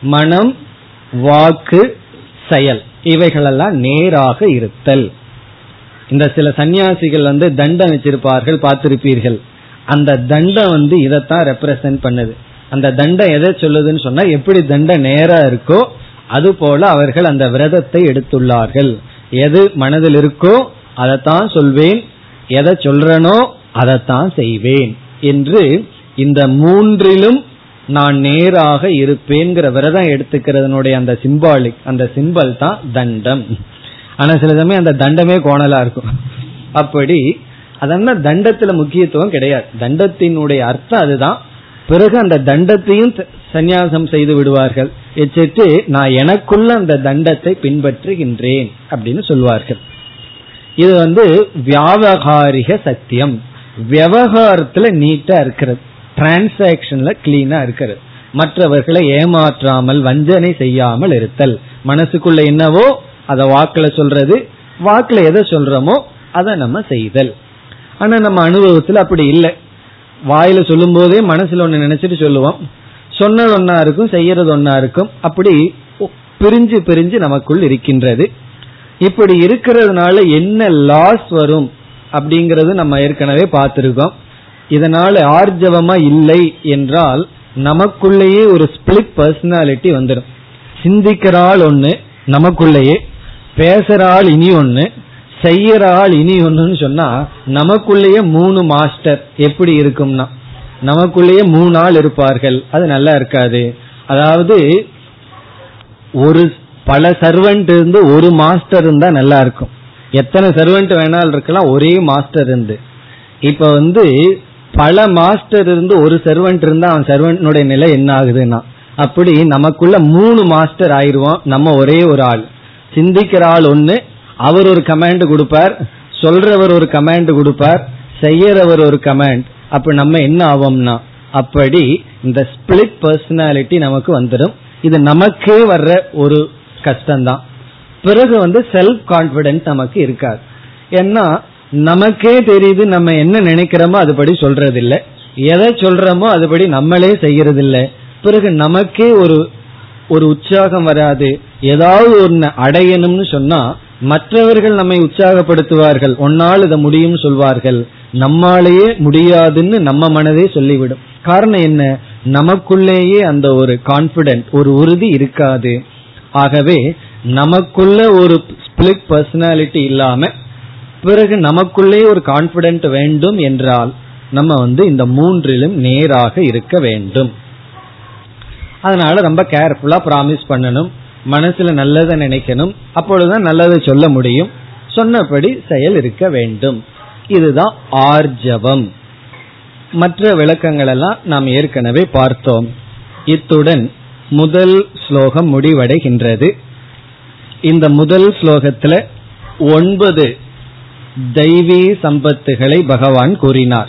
மனம் வாக்கு செயல். இவைகளெல்லாம் நேராக இருத்தல். இந்த சில சன்னியாசிகள் வந்து தண்டம் வச்சிருப்பார்கள் பார்த்திருப்பீர்கள். அந்த தண்டம் வந்து இதைத்தான் ரெப்ரசன்ட் பண்ணுது. அந்த தண்டம் எதை சொல்லுதுன்னு சொன்னா எப்படி தண்டம் நேரா இருக்கோ அது போல அவர்கள் அந்த விரதத்தை எடுத்துள்ளார்கள். எது மனதில் இருக்கோ அதைத்தான் சொல்வேன். எதை சொல்றனோ அதைத்தான் செய்வேன். என்று இந்த மூன்றிலும் நான் நேராக இருப்பேங்கிற விரதம் எடுத்துக்கிறதனுடைய அந்த சிம்பாலிக் அந்த சிம்பல் தான் தண்டம். ஆனா சில சமயம் அந்த தண்டமே கோணலா இருக்கும். அப்படி அதனால தண்டத்துல முக்கியத்துவம் கிடையாது. தண்டத்தினுடைய அர்த்தம் அதுதான். பிறகு அந்த தண்டத்தையும் சந்நியாசம் செய்து விடுவார்கள். எச்சிட்டு நான் எனக்குள்ள அந்த தண்டத்தை பின்பற்றுகின்றேன் அப்படின்னு சொல்வார்கள். இது வந்து வியாபகாரிக சத்தியம். விவகாரத்துல நீட்டா இருக்கிறது. டிரான்சாக்சன்ல கிளீனா இருக்கிறது. மற்றவர்களை ஏமாற்றாமல் வஞ்சனை செய்யாமல் இருத்தல். மனசுக்குள்ள என்னவோ அதை வாக்குல சொல்றது வாக்குல எதை சொல்றோமோ அதை நம்ம செய்தல். ஆனா நம்ம அனுபவத்துல அப்படி இல்லை. வாயில சொல்லும் போதே மனசுல ஒன்னு நினைச்சிட்டு சொல்லுவோம். சொன்னது ஒன்னா இருக்கும் செய்யறது ஒன்னா இருக்கும். அப்படி பிரிஞ்சு பிரிஞ்சு நமக்குள் இருக்கின்றது. இப்படி இருக்கிறதுனால என்ன லாஸ் வரும் அப்படிங்கறது நம்ம ஏற்கனவே பார்த்திருக்கோம். இதனால ஆர்ஜவமா இல்லை என்றால் நமக்குள்ளேயே ஒரு ஸ்பிளிட் பர்சனாலிட்டி வந்துடும் சிந்திக்கிற ஆள் ஒண்ணு நமக்குள்ளேயே பேசுற ஆள் இனி ஒண்ணு செய்யற ஆள் இனி ஒண்ணுன்னு சொன்னா நமக்குள்ளேயே மூணு மாஸ்டர் எப்படி இருக்கும்னா நமக்குள்ளேயே மூணு ஆள் இருப்பார்கள். அது நல்லா இருக்காது. அதாவது ஒரு பல சர்வெண்ட் இருந்து ஒரு மாஸ்டர் இருந்தா நல்லா இருக்கும். எத்தனை சர்வெண்ட் வேணாலும் இருக்கலாம் ஒரே மாஸ்டர் இருந்து. இப்ப வந்து பல மாஸ்டர் இருந்து ஒரு சர்வெண்ட் இருந்தா அவன் சர்வெண்ட்னுடைய நிலை என்ன ஆகுதுன்னா அப்படி நமக்குள்ள மூணு மாஸ்டர் ஆயிடுவோம் நம்ம ஒரே ஒரு ஆள். சிந்திக்கிற ஆள் ஒண்ணு அவர் ஒரு கமாண்ட் கொடுப்பார் சொல்றவர் ஒரு கமாண்ட் கொடுப்பார் செய்யறவர் ஒரு கமாண்ட் அப்ப நம்ம என்ன ஆவோம்னா அப்படி இந்த ஸ்பிளிட் பர்சனாலிட்டி நமக்கு வந்துடும் இது நமக்கே வர்ற ஒரு கஷ்டம்தான். பிறகு வந்து செல்ஃப் கான்பிடன்ஸ் நமக்கு இருக்காது. ஏன்னா நமக்கே தெரியுது நம்ம என்ன நினைக்கிறோமோ அதுபடி சொல்றது இல்லை எதை சொல்றோமோ அதுபடி நம்மளே செய்யறது இல்லை பிறகு நமக்கே ஒரு ஒரு உற்சாகம் வராது. ஏதாவது ஒன்னு அடையணும்னு சொன்னா மற்றவர்கள் நம்மை உற்சாகப்படுத்துவார்கள். ஒன்னால் இதை முடியும் சொல்வார்கள். நம்மாலேயே முடியாதுன்னு நம்ம மனதே சொல்லிவிடும். காரணம் என்ன? நமக்குள்ளேயே அந்த ஒரு கான்பிடன்ட் ஒரு உறுதி இருக்காது. ஆகவே நமக்குள்ள ஒரு ஸ்பிளிட் பர்சனாலிட்டி இல்லாம பிறகு நமக்குள்ளே ஒரு கான்பிடென்ட் வேண்டும் என்றால் நம்ம வந்து இந்த மூன்றிலும் நேராக இருக்க வேண்டும். அதனால ரொம்ப கேர்ஃபுல்லா ப்ராமிஸ் பண்ணணும். மனசுல நல்லதை நினைக்கணும். அப்பொழுதுதான் நல்லதை சொல்ல முடியும். சொன்னபடி செயல் இருக்க வேண்டும். இதுதான் ஆர்ஜவம். மற்ற விளக்கங்கள் எல்லாம் நாம் ஏற்கனவே பார்த்தோம். இத்துடன் முதல் ஸ்லோகம் முடிவடைகின்றது. இந்த முதல் ஸ்லோகத்துல ஒன்பது தெய்வீ சம்பத்துகளை பகவான் கூறினார்.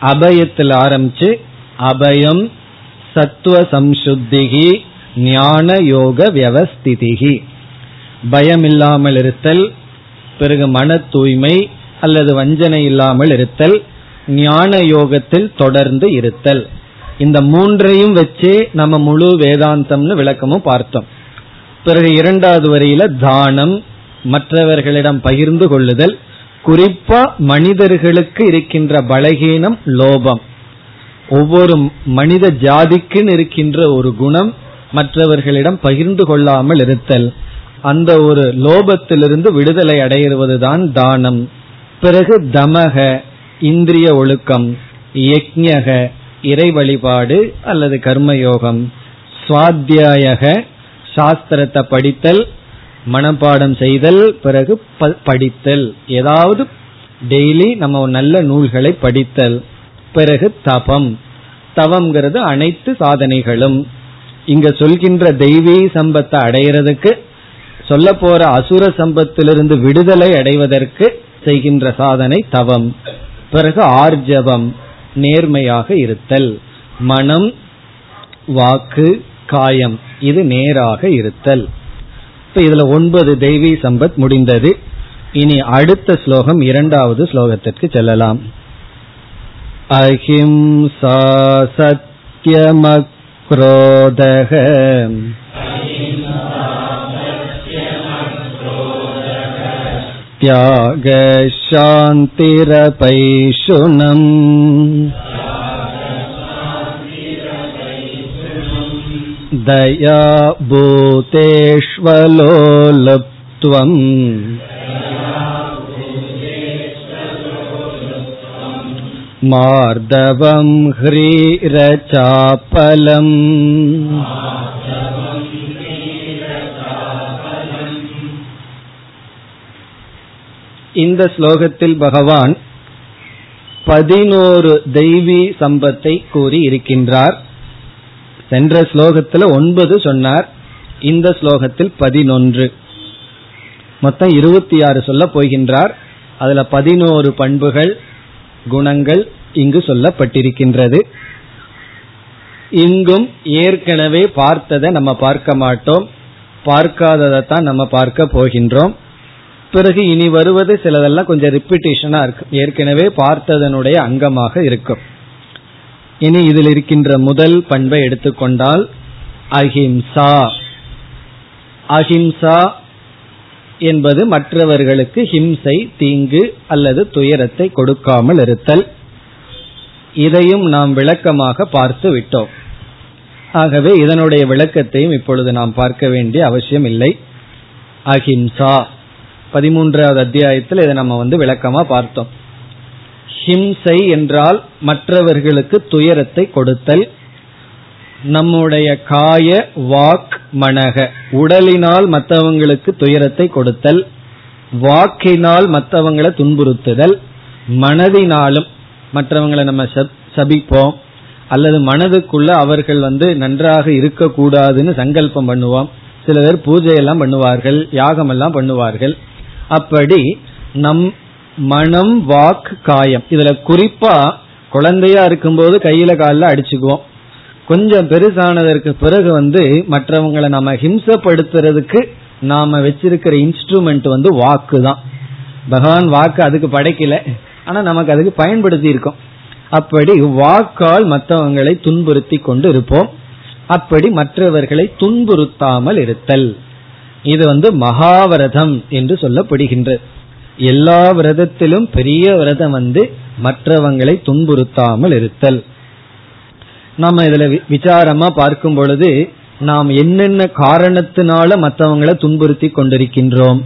அபயத்தில் ஆரம்பிச்சு அபயம் சத்துவ சம்சுத்திகி ஞான யோக வியவஸ்திதிகி. பயம் இல்லாமல் இருத்தல் பிறகு மன தூய்மை அல்லது வஞ்சனை இல்லாமல் இருத்தல் ஞான யோகத்தில் தொடர்ந்து இருத்தல். இந்த மூன்றையும் வச்சே நம்ம முழு வேதாந்தம்னு விளக்கமும் பார்த்தோம். பிறகு இரண்டாவது வரியில தானம் மற்றவர்களிடம் பகிர்ந்து கொள்ளுதல் குறிப்பா மனிதர்களுக்கு இருக்கின்ற பலகீனம் லோபம். ஒவ்வொரு மனித ஜாதிக்குன்னு இருக்கின்ற ஒரு குணம் மற்றவர்களிடம் பகிர்ந்து கொள்ளாமல் இருத்தல். அந்த ஒரு லோபத்திலிருந்து விடுதலை அடைகிறதுதான் தானம். பிறகு தமக இந்திரிய ஒழுக்கம் யக்ஞக இறை வழிபாடு அல்லது கர்மயோகம். சுவாத்தியாயக சாஸ்திரத்தை படித்தல் மனப்பாடம் செய்தல் பிறகு படித்தல். ஏதாவது டெய்லி நம்ம நல்ல நூல்களை படித்தல். பிறகு தபம். தவம்ங்கிறது அனைத்து சாதனைகளும். இங்க சொல்கின்ற தெய்வீ சம்பத்தை அடைகிறதுக்கு சொல்ல போற அசுர சம்பத்திலிருந்து விடுதலை அடைவதற்கு செய்கின்ற சாதனை தவம் பிறகு ஆர்ஜவம் நேர்மையாக இருத்தல். மனம் வாக்கு காயம் இது நேராக இருத்தல். இப்ப இதுல ஒன்பது தெய்வீ சம்பத் முடிந்தது இனி அடுத்த ஸ்லோகம் இரண்டாவது ஸ்லோகத்திற்கு செல்லலாம் அஹிம்சா சத்தியமக்ரோதக त्यागशान्तिरपैशुनम् दया भूतेष्वलोलप्त्वम् मार्दवं ह्रीरचापलम् இந்த ஸ்லோகத்தில் பகவான் பதினோரு தெய்வீ சம்பத்தை கூறி இருக்கின்றார் சென்ற ஸ்லோகத்தில் ஒன்பது சொன்னார். இந்த ஸ்லோகத்தில் பதினொன்று. மொத்தம் இருபத்தி ஆறு சொல்ல போகின்றார். அதுல பதினோரு பண்புகள் குணங்கள் இங்கு சொல்லப்பட்டிருக்கின்றது. இங்கும் ஏற்கனவே பார்த்ததை நம்ம பார்க்க மாட்டோம். பார்க்காததை தான் நம்ம பார்க்க போகின்றோம். பிறகு இனி வருவது சிலதெல்லாம் கொஞ்சம் ரிப்பிட்டேஷனா இருக்கும் ஏற்கனவே பார்த்ததனுடைய அங்கமாக இருக்கும். இனி இதில் இருக்கின்ற முதல் பண்பை எடுத்துக்கொண்டால் அஹிம்சா. அஹிம்சா என்பது மற்றவர்களுக்கு ஹிம்சை தீங்கு அல்லது துயரத்தை கொடுக்காமல் இருத்தல். இதையும் நாம் விளக்கமாக பார்த்து விட்டோம். ஆகவே இதனுடைய விளக்கத்தையும் இப்பொழுது நாம் பார்க்க வேண்டிய அவசியம் இல்லை. அஹிம்சா. பதிமூன்றாவது அத்தியாயத்தில் இதை நம்ம வந்து விளக்கமா பார்த்தோம். ஹிம்சை என்றால் மற்றவர்களுக்கு துயரத்தை கொடுத்தல். நம்முடைய காய வாக் மனக. உடலினால் மற்றவங்களுக்கு துயரத்தை கொடுத்தல். வாக்கினால் மற்றவங்களை துன்புறுத்துதல். மனதினாலும் மற்றவங்களை நம்ம சபிப்போம். அல்லது மனதுக்குள்ள அவர்கள் வந்து நன்றாக இருக்கக்கூடாதுன்னு சங்கல்பம் பண்ணுவோம். சில பேர் பூஜையெல்லாம் பண்ணுவார்கள் யாகம் எல்லாம் பண்ணுவார்கள். அப்படி நம் மனம் வாக் காயம். இதுல குறிப்பா குழந்தையா இருக்கும்போது கையில காலில் அடிச்சுக்குவோம். கொஞ்சம் பெருசானதற்கு பிறகு வந்து மற்றவங்களை நம்ம ஹிம்சப்படுத்துறதுக்கு நாம வச்சிருக்கிற இன்ஸ்ட்ருமெண்ட் வந்து வாக்கு தான். பகவான் வாக்கு அதுக்கு படைக்கல. ஆனா நமக்கு அதுக்கு பயன்படுத்தி இருக்கோம். அப்படி வாக்கால் மற்றவங்களை துன்புறுத்தி கொண்டு இருப்போம். அப்படி மற்றவர்களை துன்புறுத்தாமல் இருத்தல். இது வந்து மகாவரதம் என்று சொல்லப்படுகின்றது எல்லா விரதத்திலும் பெரிய விரதம் வந்து மற்றவங்களை துன்புறுத்தாமல் இருத்தல். நம்ம இதுல விசாரமா பார்க்கும் பொழுது நாம் என்னென்ன காரணத்தினால மற்றவங்களை துன்புறுத்தி கொண்டிருக்கின்றோம்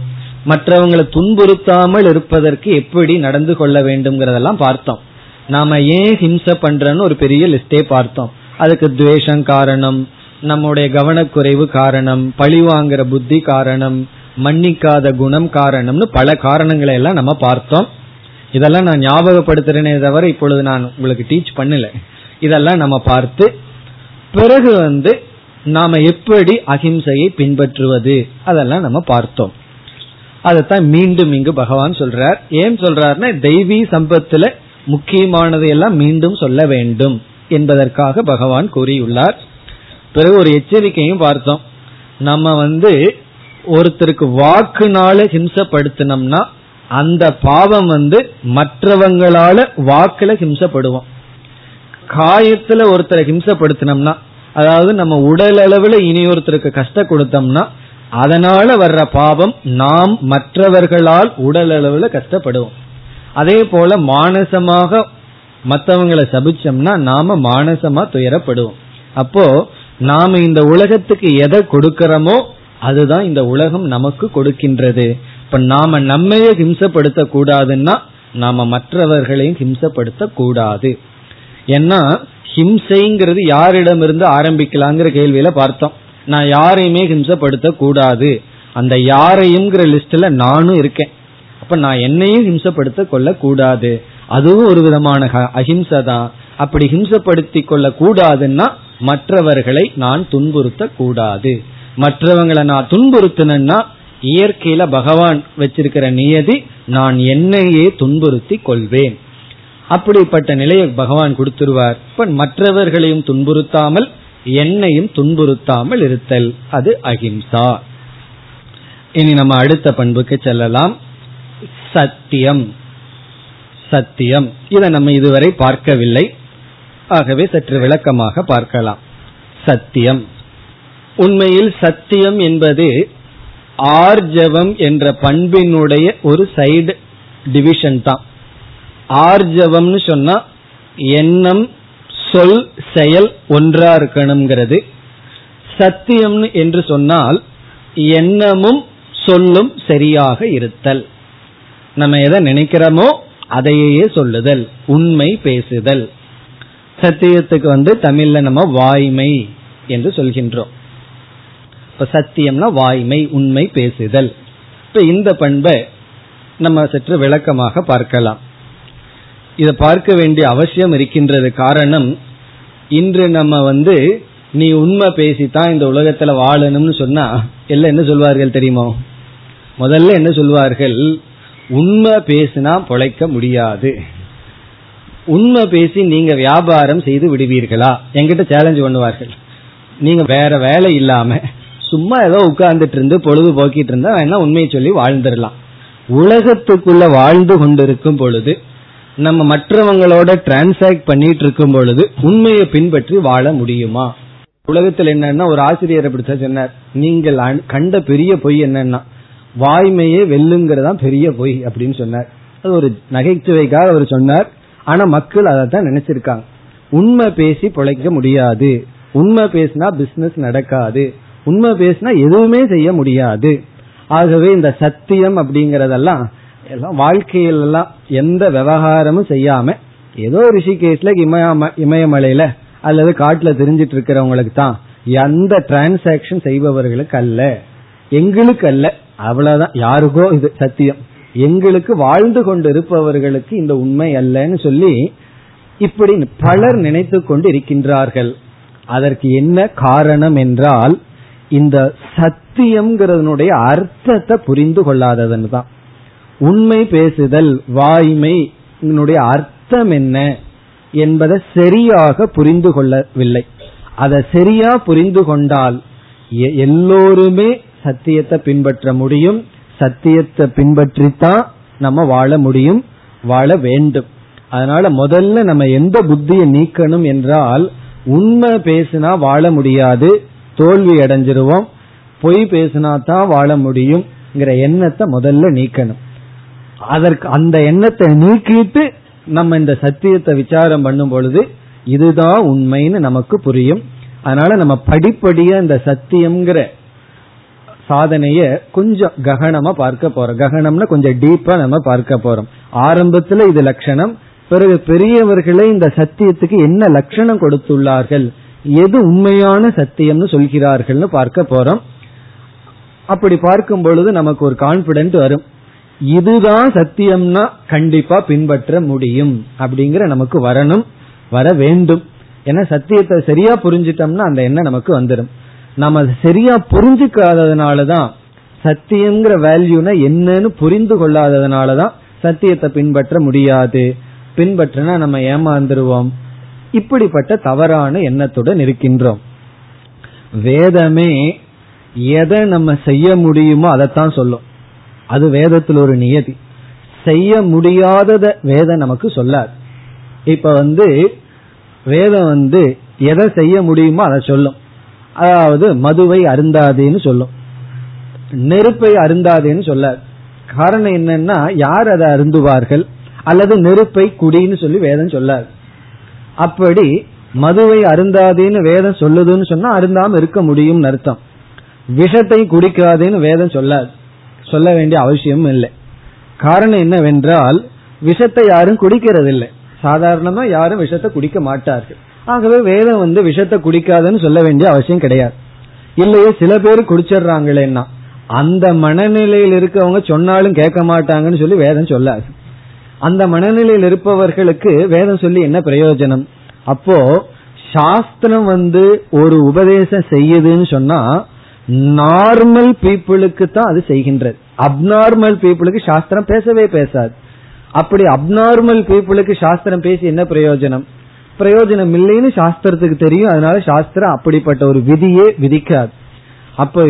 மற்றவங்களை துன்புறுத்தாமல் இருப்பதற்கு எப்படி நடந்து கொள்ள வேண்டும்ங்கிறதெல்லாம் பார்த்தோம். நாம ஏன் ஹிம்ச பண்றோம்னு ஒரு பெரிய லிஸ்டே பார்த்தோம். அதுக்கு துவேஷம் காரணம் நம்முடைய கவனக்குறைவு காரணம் பழி வாங்குற புத்தி காரணம் மன்னிக்காத குணம் காரணம்னு பல காரணங்களை எல்லாம் நம்ம பார்த்தோம். இதெல்லாம் நான் ஞாபகப்படுத்துறேனே தவிர இப்பொழுது நான் உங்களுக்கு டீச் பண்ணல. இதெல்லாம் நம்ம பார்த்து பிறகு வந்து நாம எப்படி அகிம்சையை பின்பற்றுவது? அதெல்லாம் நம்ம பார்த்தோம். அதைத்தான் மீண்டும் இங்கு பகவான் சொல்றார். ஏன் சொல்றாருன்னா தெய்வீ சம்பத்துல முக்கியமானது எல்லாம் மீண்டும் சொல்ல வேண்டும் என்பதற்காக பகவான் கூறியுள்ளார். பிறகு ஒரு எச்சரிக்கையும் பார்த்தோம். நம்ம வந்து ஒருத்தருக்கு வாக்குனால ஹிம்சப்படுத்தினோம்னா அந்த பாவம் வந்து மற்றவங்களால வாக்குல ஹிம்சப்படுவோம். காயத்துல ஒருத்தரை ஹிம்சப்படுத்தினோம்னா அதாவது நம்ம உடல் அளவுல இனி ஒருத்தருக்கு கஷ்டம் கொடுத்தோம்னா அதனால வர்ற பாவம் நாம் மற்றவர்களால் உடல் அளவுல கஷ்டப்படுவோம். அதே போல மானசமாக மற்றவங்களை சபிச்சோம்னா நாம மானசமா துயரப்படுவோம். அப்போ நாம இந்த உலகத்துக்கு எதை கொடுக்கிறோமோ அதுதான் இந்த உலகம் நமக்கு கொடுக்கின்றது. இப்ப நாம நம்மையே ஹிம்சப்படுத்த கூடாதுன்னா நாம மற்றவர்களையும் ஹிம்சப்படுத்த கூடாது ஏன்னா ஹிம்சைங்கிறது யாரிடமிருந்து ஆரம்பிக்கலாங்கிற கேள்வியில பார்த்தோம். நான் யாரையுமே ஹிம்சப்படுத்த கூடாது அந்த யாரையும்ங்கிற லிஸ்ட்ல நானும் இருக்கேன். அப்ப நான் என்னையும் ஹிம்சப்படுத்த கொள்ள கூடாது அதுவும் ஒரு விதமான அஹிம்சை தான். அப்படி ஹிம்சப்படுத்தி கொள்ள கூடாதுன்னா மற்றவர்களை நான் துன்புறுத்த கூடாது மற்றவங்களை நான் துன்புறுத்தினா இயற்கையில பகவான் வச்சிருக்கிற நியதி நான் என்னையே துன்புறுத்தி கொள்வேன். அப்படிப்பட்ட நிலையை பகவான் கொடுத்துருவார். இப்ப மற்றவர்களையும் துன்புறுத்தாமல் என்னையும் துன்புறுத்தாமல் இருத்தல் அது அகிம்சா இனி நம்ம அடுத்த பண்புக்கு செல்லலாம். சத்தியம். சத்தியம். இதை நம்ம இதுவரை பார்க்கவில்லை. ஆகவே சற்று விளக்கமாக பார்க்கலாம். சத்தியம். உண்மையில் சத்தியம் என்பது ஆர்ஜவம் என்ற பண்பினுடைய ஒரு சைடு டிவிஷன் தான். ஆர்ஜவம்னு சொன்னா எண்ணம் சொல் செயல் ஒன்றா இருக்கணுங்கிறது. சத்தியம் என்று சொன்னால் எண்ணமும் சொல்லும் சரியாக இருத்தல். நம்ம எதை நினைக்கிறோமோ அதையே சொல்லுதல் உண்மை பேசுதல். சத்தியத்துக்கு வந்து தமிழ்ல நம்ம வாய்மை என்று சொல்கின்றோம். இப்ப சத்தியம்னா வாய்மை உண்மை பேசுதல். இப்ப இந்த பண்பை நம்ம சற்று விளக்கமாக பார்க்கலாம். இதை பார்க்க வேண்டிய அவசியம் இருக்கின்றது. காரணம் இன்று நம்ம வந்து நீ உண்மை பேசித்தான் இந்த உலகத்துல வாழணும்னு சொன்னா எல்லாம் என்ன சொல்வார்கள் தெரியுமோ? முதல்ல என்ன சொல்வார்கள்? உண்மை பேசினா பொழைக்க முடியாது. உண்மை பேசி நீங்க வியாபாரம் செய்து விடுவீர்களா? என்கிட்ட சேலஞ்ச் பண்ணுவார்கள். நீங்க வேற வேலை இல்லாம சும்மா ஏதோ உட்கார்ந்துட்டு இருந்து பொழுது போக்கிட்டு இருந்தா வேணா உண்மையை சொல்லி வாழ்ந்துடலாம். உலகத்துக்குள்ள வாழ்ந்து கொண்டிருக்கும் பொழுது நம்ம மற்றவங்களோட டிரான்சாக்ட் பண்ணிட்டு இருக்கும் பொழுது உண்மையை பின்பற்றி வாழ முடியுமா? உலகத்தில் என்னன்னா ஒரு ஆசிரியர் அப்படி சொன்னார். நீங்கள் கண்ட பெரிய பொய் என்னன்னா வாய்மையே வெல்லுங்கிறதா பெரிய பொய்? அப்படின்னு சொன்னார். அது ஒரு நகைச்சுவைக்காக அவர் சொன்னார். ஆனா மக்கள் அதை தான் நினைச்சிருக்காங்க. உண்மை பேசி பிழைக்க முடியாது. உண்மை பேசினா பிசினஸ் நடக்காது. உண்மை பேசினா எதுவுமே செய்ய முடியாது. ஆகவே இந்த சத்தியம் அப்படிங்கறதெல்லாம் எல்லாம் வாழ்க்கையிலெல்லாம் எந்த விவகாரமும் செய்யாம ஏதோ ரிஷிகேஷ்ல இமயம இமயமலையில அல்லது காட்டுல தெரிஞ்சிட்டு இருக்கிறவங்களுக்கு தான் எந்த டிரான்சாக்சன் செய்பவர்களுக்கு அல்ல. எங்களுக்கு அல்ல. அவ்வளவுதான். யாருக்கோ இது சத்தியம். எங்களுக்கு வாழ்ந்து கொண்டு இருப்பவர்களுக்கு இந்த உண்மை அல்லன்னு சொல்லி இப்படி பலர் நினைத்து கொண்டு இருக்கின்றார்கள் அதற்கு என்ன காரணம் என்றால் இந்த சத்தியம்ங்கிறதனுடைய அர்த்தத்தை புரிந்து கொள்ளாததுன்னு தான் உண்மை பேசுதல் வாய்மை அர்த்தம் என்ன என்பதை சரியாக புரிந்து கொள்ளவில்லை. அதை சரியா புரிந்து கொண்டால் எல்லோருமே சத்தியத்தை பின்பற்ற முடியும். சத்தியத்தை பின்பற்றித்தான் நம்ம வாழ முடியும் வாழ வேண்டும். அதனால முதல்ல நம்ம எந்த புத்தியை நீக்கணும் என்றால் உண்மை பேசினா வாழ முடியாது தோல்வி அடைஞ்சிருவோம். பொய் பேசினா தான் வாழ முடியும் எண்ணத்தை முதல்ல நீக்கணும். அதற்கு அந்த எண்ணத்தை நீக்கிட்டு நம்ம இந்த சத்தியத்தை விசாரம் பண்ணும் பொழுது இதுதான் உண்மைன்னு நமக்கு புரியும். அதனால நம்ம படிப்படியா இந்த சத்தியம்ங்கிற சாதனைய கொஞ்சம் ககனமா பார்க்க போறோம். ககனம்னா கொஞ்சம் டீப்பா நம்ம பார்க்க போறோம். ஆரம்பத்துல இது லட்சணம். பிறகு பெரியவர்களே இந்த சத்தியத்துக்கு என்ன லட்சணம் கொடுத்துள்ளார்கள்? எது உண்மையான சத்தியம்னு சொல்கிறார்கள்னு பார்க்க போறோம். அப்படி பார்க்கும் பொழுது நமக்கு ஒரு கான்பிடென்ட் வரும். இதுதான் சத்தியம்னா கண்டிப்பா பின்பற்ற முடியும் அப்படிங்கிற நமக்கு வரணும் வர வேண்டும். ஏன்னா சத்தியத்தை சரியா புரிஞ்சிட்டோம்னா அந்த எண்ணம் நமக்கு வந்துடும் நம்ம சரியா புரிஞ்சுக்காததுனாலதான் சத்தியம்ங்கிற வேல்யூனா என்னன்னு புரிந்து கொள்ளாததுனாலதான் சத்தியத்தை பின்பற்ற முடியாது. பின்பற்றினா நம்ம ஏமாந்துருவோம். இப்படிப்பட்ட தவறான எண்ணத்துடன் இருக்கின்றோம். வேதமே எதை நம்ம செய்ய முடியுமோ அதைத்தான் சொல்லும். அது வேதத்தில் ஒரு நியதி. செய்ய முடியாதத வேதம் நமக்கு சொல்லாது. இப்ப வந்து வேதம் வந்து எதை செய்ய முடியுமோ அதை சொல்லும். அதாவது மதுவை அருந்தாதேன்னு சொல்லும். நெருப்பை அருந்தாதேன்னு சொல்லாது. காரணம் என்னன்னா யார் அதை அருந்துவார்கள்? அல்லது நெருப்பை குடின்னு சொல்லி வேதம் சொல்லாது. அப்படி மதுவை அருந்தாதேன்னு வேதம் சொல்லுதுன்னு சொன்னா அருந்தாம இருக்க முடியும் அர்த்தம். விஷத்தை குடிக்காதேன்னு வேதம் சொல்லாது சொல்ல வேண்டிய அவசியம் இல்லை. காரணம் என்னவென்றால் விஷத்தை யாரும் குடிக்கிறது இல்லை சாதாரணமா யாரும் விஷத்தை குடிக்க மாட்டார்கள். ஆகவே வேதம் வந்து விஷத்தை குடிக்காதுன்னு சொல்ல வேண்டிய அவசியம் கிடையாது. இல்லையே சில பேர் குடிச்சிடுறாங்களேன்னா அந்த மனநிலையில் இருக்கவங்க சொன்னாலும் கேட்க மாட்டாங்கன்னு சொல்லி வேதம் சொல்லாது. அந்த மனநிலையில் இருப்பவர்களுக்கு வேதம் சொல்லி என்ன பிரயோஜனம்? அப்போ சாஸ்திரம் வந்து ஒரு உபதேசம் செய்யுதுன்னு சொன்னா நார்மல் பீப்புளுக்கு தான் அது செய்கின்றது. அப்நார்மல் பீப்புளுக்கு சாஸ்திரம் பேசவே பேசாது. அப்படி அப்நார்மல் பீப்புளுக்கு சாஸ்திரம் பேசி என்ன பிரயோஜனம்? பிரயோஜனம் இல்லைன்னு சாஸ்திரத்துக்கு தெரியும். அதனால சாஸ்திரம் அப்படிப்பட்ட ஒரு விதியே விதிக்காது. அப்ப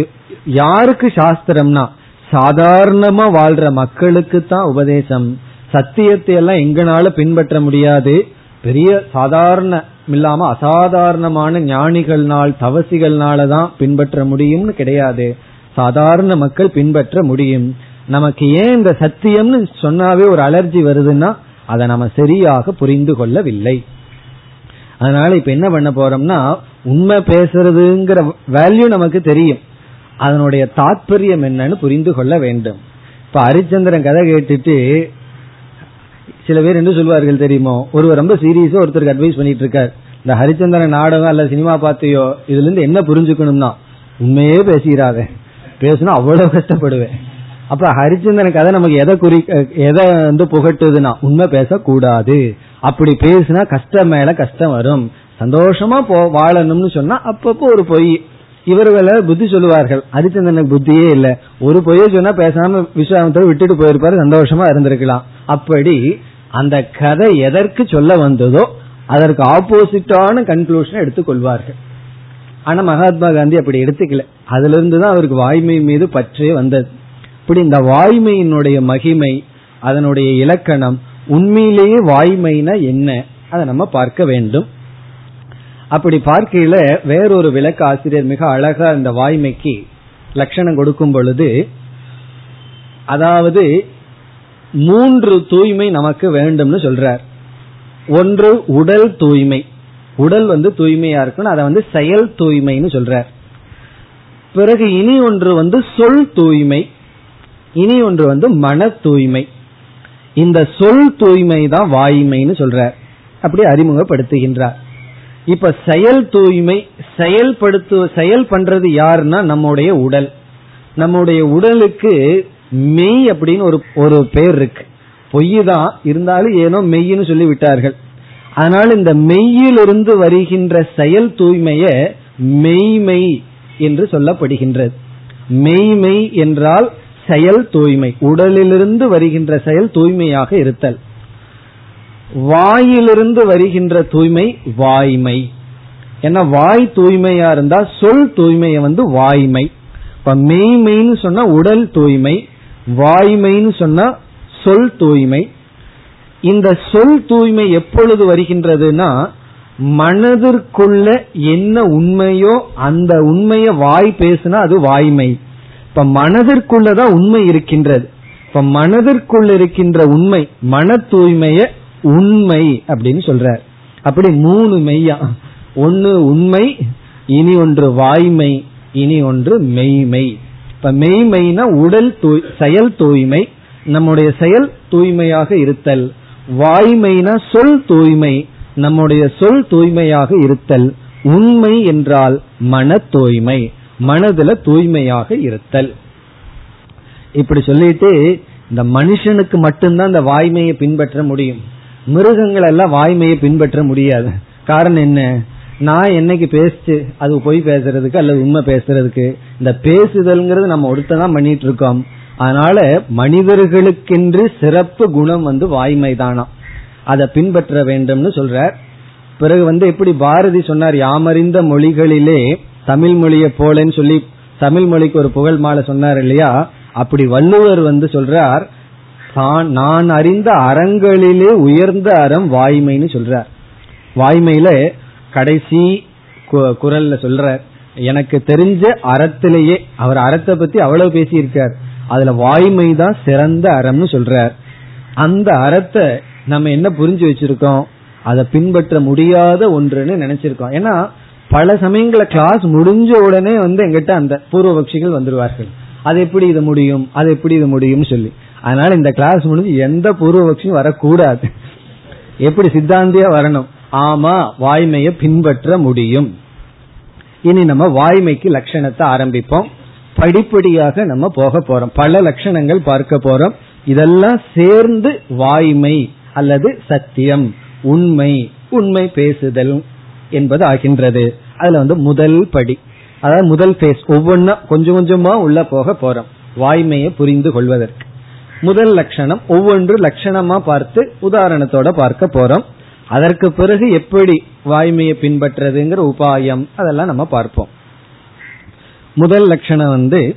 யாருக்கு சாஸ்திரம்னா சாதாரணமா வாழ்ற மக்களுக்கு தான் உபதேசம். சத்தியத்தை எல்லாம் எங்கனால பின்பற்ற முடியாது. பெரிய சாதாரண இல்லாம அசாதாரணமான ஞானிகள்னால் தவசிகள்னால தான் பின்பற்ற முடியும்னு கிடையாது. சாதாரண மக்கள் பின்பற்ற முடியும். நமக்கு ஏன் இந்த சத்தியம்னு சொன்னாவே ஒரு அலர்ஜி வருதுன்னா அதை நம்ம சரியாக புரிந்து கொள்ளவில்லை. அதனால இப்ப என்ன பண்ண போறோம்னா உண்மை பேசுறதுங்கிற வேல்யூ நமக்கு தெரியும். அதனுடைய தாற்பயம் என்னன்னு புரிந்து கொள்ள வேண்டும். இப்ப ஹரிச்சந்திரன் கதை கேட்டுட்டு சில பேர் என்ன சொல்வார்கள் தெரியுமோ? ஒருவர் ரொம்ப சீரியஸா ஒருத்தருக்கு அட்வைஸ் பண்ணிட்டு இருக்கார். இந்த ஹரிச்சந்திரன் நாடகம் அல்ல சினிமா பார்த்தியோ இதுல இருந்து என்ன புரிஞ்சுக்கணும்னா உண்மையே பேசுகிறாவே பேசுனா அவ்வளவு கஷ்டப்படுவேன். அப்ப ஹரிச்சந்திரன் கதை நமக்கு எதை குறி எதை வந்து புகட்டுதுன்னா உண்மை பேசக்கூடாது. அப்படி பேசுனா கஷ்டம் மேல கஷ்டம் வரும். சந்தோஷமா போ வாழணும்னு சொன்னா அப்பப்போ ஒரு பொய். இவர்களை புத்தி சொல்லுவார்கள். ஹரிச்சந்திரனுக்கு புத்தியே இல்ல. ஒரு பொய்ய சொன்னா பேசாம விஸ்வாமத்தை விட்டுட்டு போயிருப்பாரு சந்தோஷமா இருந்திருக்கலாம். அப்படி அந்த கதை எதற்கு சொல்ல வந்ததோ அதற்கு ஆப்போசிட்டான கன்க்ளூஷன் எடுத்துக்கொள்வார்கள். ஆனா மகாத்மா காந்தி அப்படி எடுத்துக்கல. அதுல இருந்துதான் அவருக்கு வாய்மை மீது பற்றே வந்தது. இப்படி இந்த வாய்மையினுடைய மகிமை அதனுடைய இலக்கணம் உண்மையிலேயே வாய்மைனா என்ன? அதை நம்ம பார்க்க வேண்டும். அப்படி பார்க்கையில வேறொரு விளக்க ஆசிரியர் மிக அழகா இந்த வாய்மைக்கு லட்சணம் கொடுக்கும் பொழுது அதாவது மூன்று தூய்மை நமக்கு வேண்டும்னு சொல்றார். ஒன்று உடல் தூய்மை. உடல் வந்து தூய்மையா இருக்கணும் அதை வந்து செயல் தூய்மைன்னு சொல்றார். பிறகு இனி ஒன்று வந்து சொல் தூய்மை. இனி ஒன்று வந்து மன தூய்மை. இந்த சொல் தூய்மை தான் வாய்மைன்னு சொல்றார். அப்படி அறிமுகப்படுத்துகின்றார். இப்ப செயல் தூய்மை செயல்படுத்து செயல் பண்றது யாருன்னா நம்முடைய உடல். நம்முடைய உடலுக்கு மெய் அப்படின்னு ஒரு ஒரு பேர் இருக்கு. பொய் தான். இருந்தாலும் ஏனோ மெய்ன்னு சொல்லி விட்டார்கள். அதனால இந்த மெய்யிலிருந்து வருகின்ற செயல் தூய்மைய மெய்மை என்று சொல்லப்படுகின்றது. மெய்மை என்றால் செயல் தூய்மை. உடலிலிருந்து வருகின்ற செயல் தூய்மையாக இருத்தல். வாயிலிருந்து வருகின்ற தூய்மை வாய்மை. ஏன்னா வாய் தூய்மையா இருந்தா சொல் தூய்மையை வந்து வாய்மை. இப்ப மெய்மைன்னு சொன்னா உடல் தூய்மை வாய்மைன்னு சொன்னா சொல் தூய்மை. இந்த சொல் தூய்மை எப்பொழுது வருகின்றதுன்னா மனதிற்குள்ள என்ன உண்மையோ அந்த உண்மைய வாய் பேசுனா அது வாய்மை. இப்ப மனதிற்குள்ளதான் உண்மை இருக்கின்றது. இப்ப மனதிற்குள்ள இருக்கின்ற உண்மை மன தூய்மைய உண்மை அப்படின்னு சொல்றார். அப்படி மூணு மெய்யா. ஒன்னு உண்மை இனி ஒன்று வாய்மை இனி ஒன்று மெய்மை. இப்ப மெய்மைனா உடல் தூய் செயல் தூய்மை நம்முடைய செயல் தூய்மையாக இருத்தல். வாய்மைனா சொல் தூய்மை நம்முடைய சொல் தூய்மையாக இருத்தல். உண்மை என்றால் மன தூய்மை மனதுல தூய்மையாக இருத்தல். இப்படி சொல்லிட்டு இந்த மனுஷனுக்கு மட்டும்தான் இந்த வாய்மையை பின்பற்ற முடியும். மிருகங்கள் எல்லாம் வாய்மையை பின்பற்ற முடியாது. காரணம் என்ன? நான் என்னைக்கு பேசிச்சு அது பொய் பேசுறதுக்கு அல்லது உண்மை பேசுறதுக்கு இந்த பேசுதல்ங்கிறது நம்ம ஒருத்தான் பண்ணிட்டு இருக்கோம் அதனால மனிதர்களுக்கென்று சிறப்பு குணம் வந்து வாய்மை தானா அதை பின்பற்ற வேண்டும்னு சொல்றார். பிறகு வந்து எப்படி பாரதி சொன்னார் யாமறிந்த மொழிகளிலே தமிழ் மொழியை போலன்னு சொல்லி தமிழ் மொழிக்கு ஒரு புகழ் மாலை சொன்னார் இல்லையா? அப்படி வள்ளுவர் வந்து சொல்றார் நான் அறிந்த அறங்களிலே உயர்ந்த அறம் வாய்மைன்னு சொல்றார். வாய்மையில கடைசி குரல்ல சொல்ற எனக்கு தெரிஞ்ச அறத்திலேயே அவர் அறத்தை பத்தி அவ்வளவு பேசியிருக்கார். அதுல வாய்மை தான் சிறந்த அறம்னு சொல்றார். அந்த அறத்தை நம்ம என்ன புரிஞ்சு வச்சிருக்கோம்? அதை பின்பற்ற முடியாத ஒன்றுன்னு நினைச்சிருக்கோம். ஏன்னா பல சமயங்கள கிளாஸ் முடிஞ்ச உடனே வந்து எங்கிட்ட அந்த பூர்வபக்ஷிகள் வந்துருவார்கள். அது எப்படி இது முடியும்? அது எப்படி இது முடியும் சொல்லி. அதனால இந்த கிளாஸ் முடிஞ்சு எந்த பூர்வபக்ஷியும் வரக்கூடாது. எப்படி சித்தாந்தியா வரணும்? ஆமா வாய்மையை பின்பற்ற முடியும். இனி நம்ம வாய்மைக்கு லட்சணத்தை ஆரம்பிப்போம். படிப்படியாக நம்ம போக போறோம். பல லட்சணங்கள் பார்க்க போறோம். இதெல்லாம் சேர்ந்து வாய்மை அல்லது சத்தியம் உண்மை உண்மை பேசுதல் என்பது ஆகின்றது. அதுல வந்து முதல் படி. அதாவது முதல் பேஸ் ஒவ்வொன்னா கொஞ்சம் கொஞ்சமா உள்ள போக போறோம். வாய்மையை புரிந்து கொள்வதற்கு. முதல் லட்சணம் ஒவ்வொன்று லட்சணமா பார்த்து உதாரணத்தோட பார்க்க போறோம். அதற்கு பிறகு எப்படி வாய்மையை பின்பற்றதுங்கிற உபாயம் அதெல்லாம் நம்ம பார்ப்போம். முதல் லட்சணம் வந்து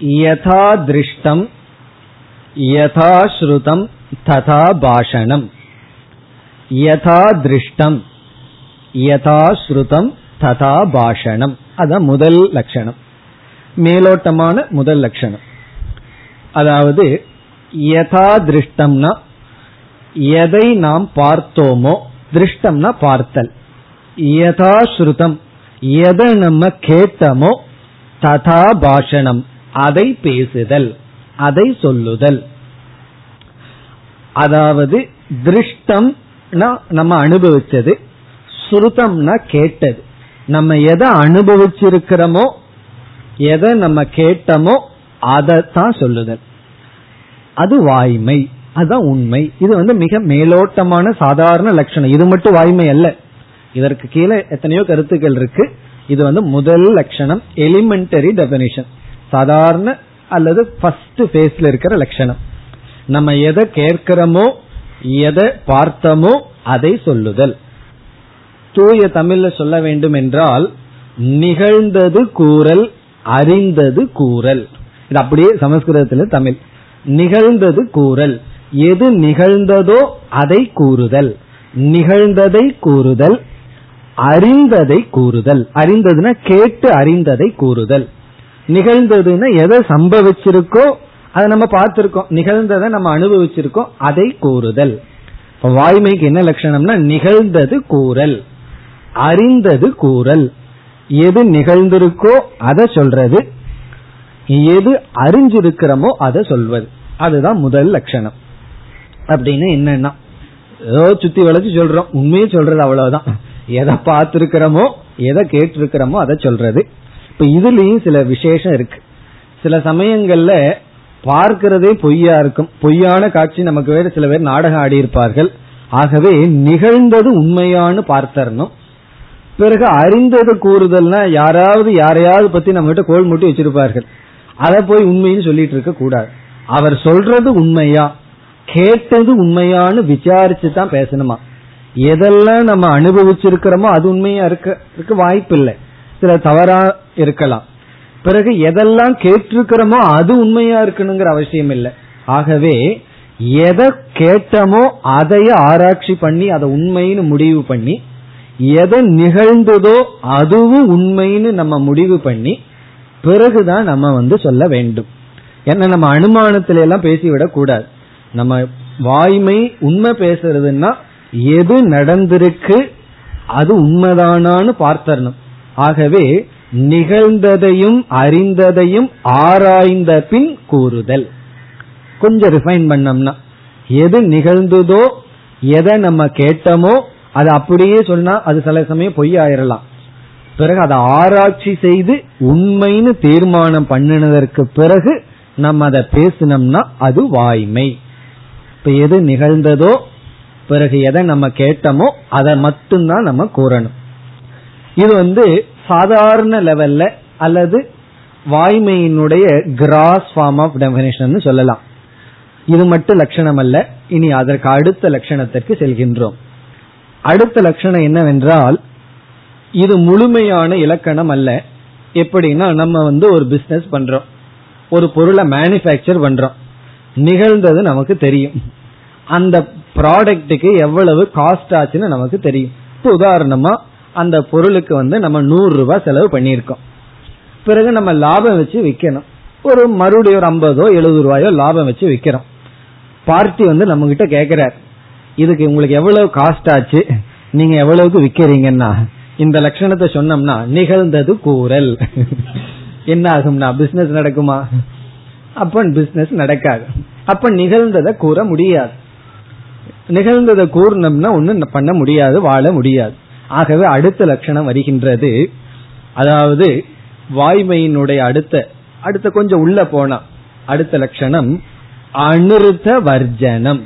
யதா திருஷ்டம் யதா ஸ்ருதம் ததா பாஷணம். யதா திருஷ்டம் யதா ஸ்ருதம் ததா பாஷணம். அதான் முதல் லட்சணம். மேலோட்டமான முதல் லட்சணம். அதாவது யதா திருஷ்டம்னா எதை நாம் பார்த்தோமோ திருஷ்டம்னா பார்த்தல். யதாஸ்ருதம் எதை நம்ம கேட்டமோ ததா பாஷணம். அதை பேசுதல். அதை சொல்லுதல். அதாவது திருஷ்டம் நம்ம அனுபவிச்சது ஸ்ருதம்னா கேட்டது. நம்ம எதை அனுபவிச்சிருக்கிறோமோ எதை நம்ம கேட்டமோ தான் சொல்லுதல். அது வாய்மை. அதுதான் உண்மை. இது வந்து மிக மேலோட்டமான சாதாரண லட்சணம். இது மட்டும் வாய்மை அல்ல. இதற்கு கீழே எத்தனையோ கருத்துக்கள் இருக்கு. இது வந்து முதல் லட்சணம் எலிமெண்டரி டெபனிஷன் சாதாரண அல்லது ஃபர்ஸ்ட் ஃபேஸ்ல இருக்கிற லட்சணம். நம்ம எதை கேட்கிறோமோ எதை பார்த்தோமோ அதை சொல்லுதல். தூய தமிழ்ல சொல்ல வேண்டும் என்றால் நிகழ்ந்தது கூறல் அறிந்தது கூறல். இது அப்படியே சமஸ்கிருதத்தில் தமிழ். நிகழ்ந்தது கூறல். எது நிகழ்ந்ததோ அதை கூறுதல். நிகழ்ந்ததை கூறுதல் அறிந்ததை கூறுதல். அறிந்ததுன்னா கேட்டு அறிந்ததை கூறுதல். நிகழ்ந்ததுன்னா எதை சம்பவிச்சிருக்கோ அதை நம்ம பார்த்திருக்கோம். நிகழ்ந்ததை நம்ம அனுபவிச்சிருக்கோம் அதை கூறுதல். இப்ப வாய்மைக்கு என்ன லட்சணம்னா நிகழ்ந்தது கூறல். அறிந்தது கூறல். எது நிகழ்ந்திருக்கோ அதை சொல்றது. எது அறிஞ்சிருக்கிறோமோ அதை சொல்வது. அதுதான் முதல் லட்சணம். அப்படின்னு என்னன்னா ஏதோ சுத்தி வளைச்சு சொல்றோம். உண்மையே சொல்றது அவ்வளவுதான். எதை பார்த்திருக்கிறோமோ எதை கேட்டிருக்கிறோமோ அதை சொல்றது. இப்ப இதுலயும் சில விசேஷம் இருக்கு. சில சமயங்கள்ல பார்க்கிறதே பொய்யா இருக்கும். பொய்யான காட்சி நமக்கு வேறு சில பேர் நாடகம் ஆடி இருப்பார்கள் ஆகவே நிகழ்ந்தது உண்மையானு பார்த்தரணும். பிறகு அறிந்தது கூறுதல்னா யாராவது யாரையாவது பத்தி நம்ம கிட்ட கோல் மூட்டி வச்சிருப்பார்கள். அதை போய் உண்மைன்னு சொல்லிட்டு இருக்க கூடாது. அவர் சொல்றது உண்மையா? கேட்டது உண்மையானு விசாரிச்சு தான் பேசணுமா? எதெல்லாம் நம்ம அனுபவிச்சிருக்கிறோமோ அது உண்மையா இருக்க வாய்ப்பு இல்லை சில தவறா இருக்கலாம். பிறகு எதெல்லாம் கேட்டிருக்கிறோமோ அது உண்மையா இருக்கணுங்கிற அவசியம் இல்லை. ஆகவே எதை கேட்டமோ அதைய ஆராய்ச்சி பண்ணி அதை உண்மைன்னு முடிவு பண்ணி எதை நிகழ்ந்ததோ அதுவும் உண்மைன்னு நம்ம முடிவு பண்ணி பிறகுதான் நம்ம வந்து சொல்ல வேண்டும். ஏன்னா நம்ம அனுமானத்தில எல்லாம் பேசிவிடக் கூடாது நம்ம வாய்மை உண்மை பேசுறதுன்னா எது நடந்திருக்கு அது உண்மைதானான்னு பார்த்தரணும். ஆகவே நிகழ்ந்ததையும் அறிந்ததையும் ஆராய்ந்த பின் கூறுதல். கொஞ்சம் ரிஃபைன் பண்ணோம்னா எது நிகழ்ந்ததோ எதை நம்ம கேட்டோமோ அது அப்படியே சொன்னா அது சில சமயம் பொய் ஆயிரலாம் பிறகு அதை ஆராய்ச்சி செய்து உண்மைன்னு தீர்மானம் பண்ணினதற்கு பிறகு நம்ம அதை பேசினோம்னா அது வாய்மை. இப்ப எது நிகழ்ந்ததோ பிறகு எதை நம்ம கேட்டோமோ அதை மட்டும்தான் நம்ம கூறணும். இது வந்து சாதாரண லெவல்ல அல்லது வாய்மையினுடைய கிராஸ் ஃபார்ம் ஆஃப் டெபினேஷன் சொல்லலாம். இது மட்டும் லட்சணம் அல்ல இனி அதற்கு அடுத்த லட்சணத்திற்கு செல்கின்றோம். அடுத்த லட்சணம் என்னவென்றால் இது முழுமையான இலக்கணம் அல்ல. எப்படின்னா நம்ம வந்து ஒரு பிசினஸ் பண்றோம். ஒரு பொருளை மேனுபேக்சர் பண்றோம். நிகழ்ந்தது நமக்கு தெரியும். அந்த ப்ராடக்ட்டுக்கு எவ்வளவு காஸ்ட் ஆச்சுன்னு நமக்கு தெரியும். இப்போ உதாரணமா அந்த பொருளுக்கு வந்து நம்ம நூறு ரூபாய் செலவு பண்ணியிருக்கோம். பிறகு நம்ம லாபம் வச்சு விற்கணும் ஒரு மறுபடியும் ஒரு ஐம்பதோ எழுபது ரூபாயோ லாபம் வச்சு விற்கிறோம் பார்ட்டி வந்து நம்ம கிட்ட கேட்கிறார் இதுக்கு உங்களுக்கு எவ்வளவு காஸ்ட் ஆச்சு? நீங்க எவ்வளவுக்கு விக்கிறீங்கன்னா? இந்த லட்சணத்தை சொன்னோம்னா நிகழ்ந்தது கூறல். என்ன ஆகும்னா பிசினஸ் நடக்குமா? அப்ப பிசினஸ் நடக்காது. அப்ப நிகழ்ந்ததை கூற முடியாது. நிகழ்ந்ததை கூறினோம்னா ஒண்ணு பண்ண முடியாது வாழ முடியாது. ஆகவே அடுத்த லட்சணம் வருகின்றது. அதாவது வாய்மையினுடைய அடுத்த அடுத்த கொஞ்சம் உள்ள போனா அடுத்த லட்சணம் அனிருத்த வர்ஜனம்.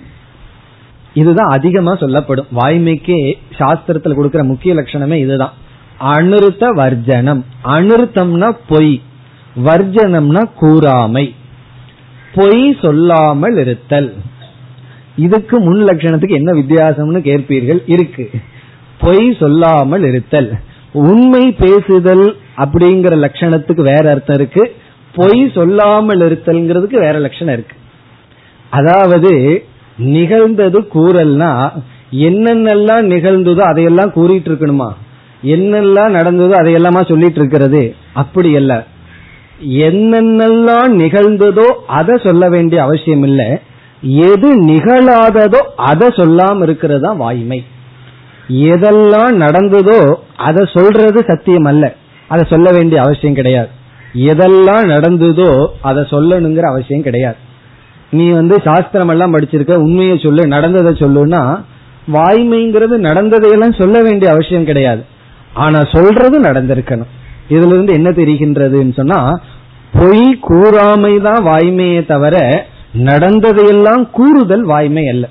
இதுதான் அதிகமா சொல்லப்படும். வாய்மைக்கே சாஸ்திரத்துல கொடுக்கிற முக்கிய லட்சணமே இதுதான். அனிருத்த வர்ஜனம். அனிருத்தம்னா பொய். வர்ஜனம்னா கூறாமை. பொய் சொல்லாமல் இருத்தல். இதுக்கு முன் லட்சணத்துக்கு என்ன வித்தியாசம்னு கேட்பீர்கள்? இருக்கு. பொய் சொல்லாமல் இருத்தல். உண்மை பேசுதல் அப்படிங்கிற லட்சணத்துக்கு வேற அர்த்தம் இருக்கு. பொய் சொல்லாமல் இருத்தல்ங்கிறதுக்கு வேற லட்சணம் இருக்கு. அதாவது நிகழ்ந்தது கூறல்னா என்னென்னலாம் நிகழ்ந்ததோ அதையெல்லாம் கூறிட்டு இருக்கணுமா? என்னெல்லாம் நடந்ததோ அதையெல்லாமா சொல்லிட்டு இருக்கிறது? அப்படி அல்ல. என்னென்னலாம் நிகழ்ந்ததோ அதை சொல்ல வேண்டிய அவசியம் இல்லை எது நிகழாததோ அதை சொல்லாம இருக்கிறது தான் வாய்மை. எதெல்லாம் நடந்ததோ அதை சொல்றது சத்தியம் அல்ல. அதை சொல்ல வேண்டிய அவசியம் கிடையாது. எதெல்லாம் நடந்ததோ அதை சொல்லணுங்கிற அவசியம் கிடையாது. நீ வந்து சாஸ்திரம் எல்லாம் படிச்சிருக்க உண்மையை சொல்லு நடந்ததை சொல்லுன்னா வாய்மைங்கிறது நடந்ததையெல்லாம் சொல்ல வேண்டிய அவசியம் கிடையாது. ஆனா சொல்றது நடந்திருக்கணும். இதுல இருந்து என்ன தெரிகின்றதுன்னு சொன்னா பொய் கூறாமை தான் வாய்மையே தவிர நடந்ததையெல்லாம் கூறுதல் வாய்மை அல்ல.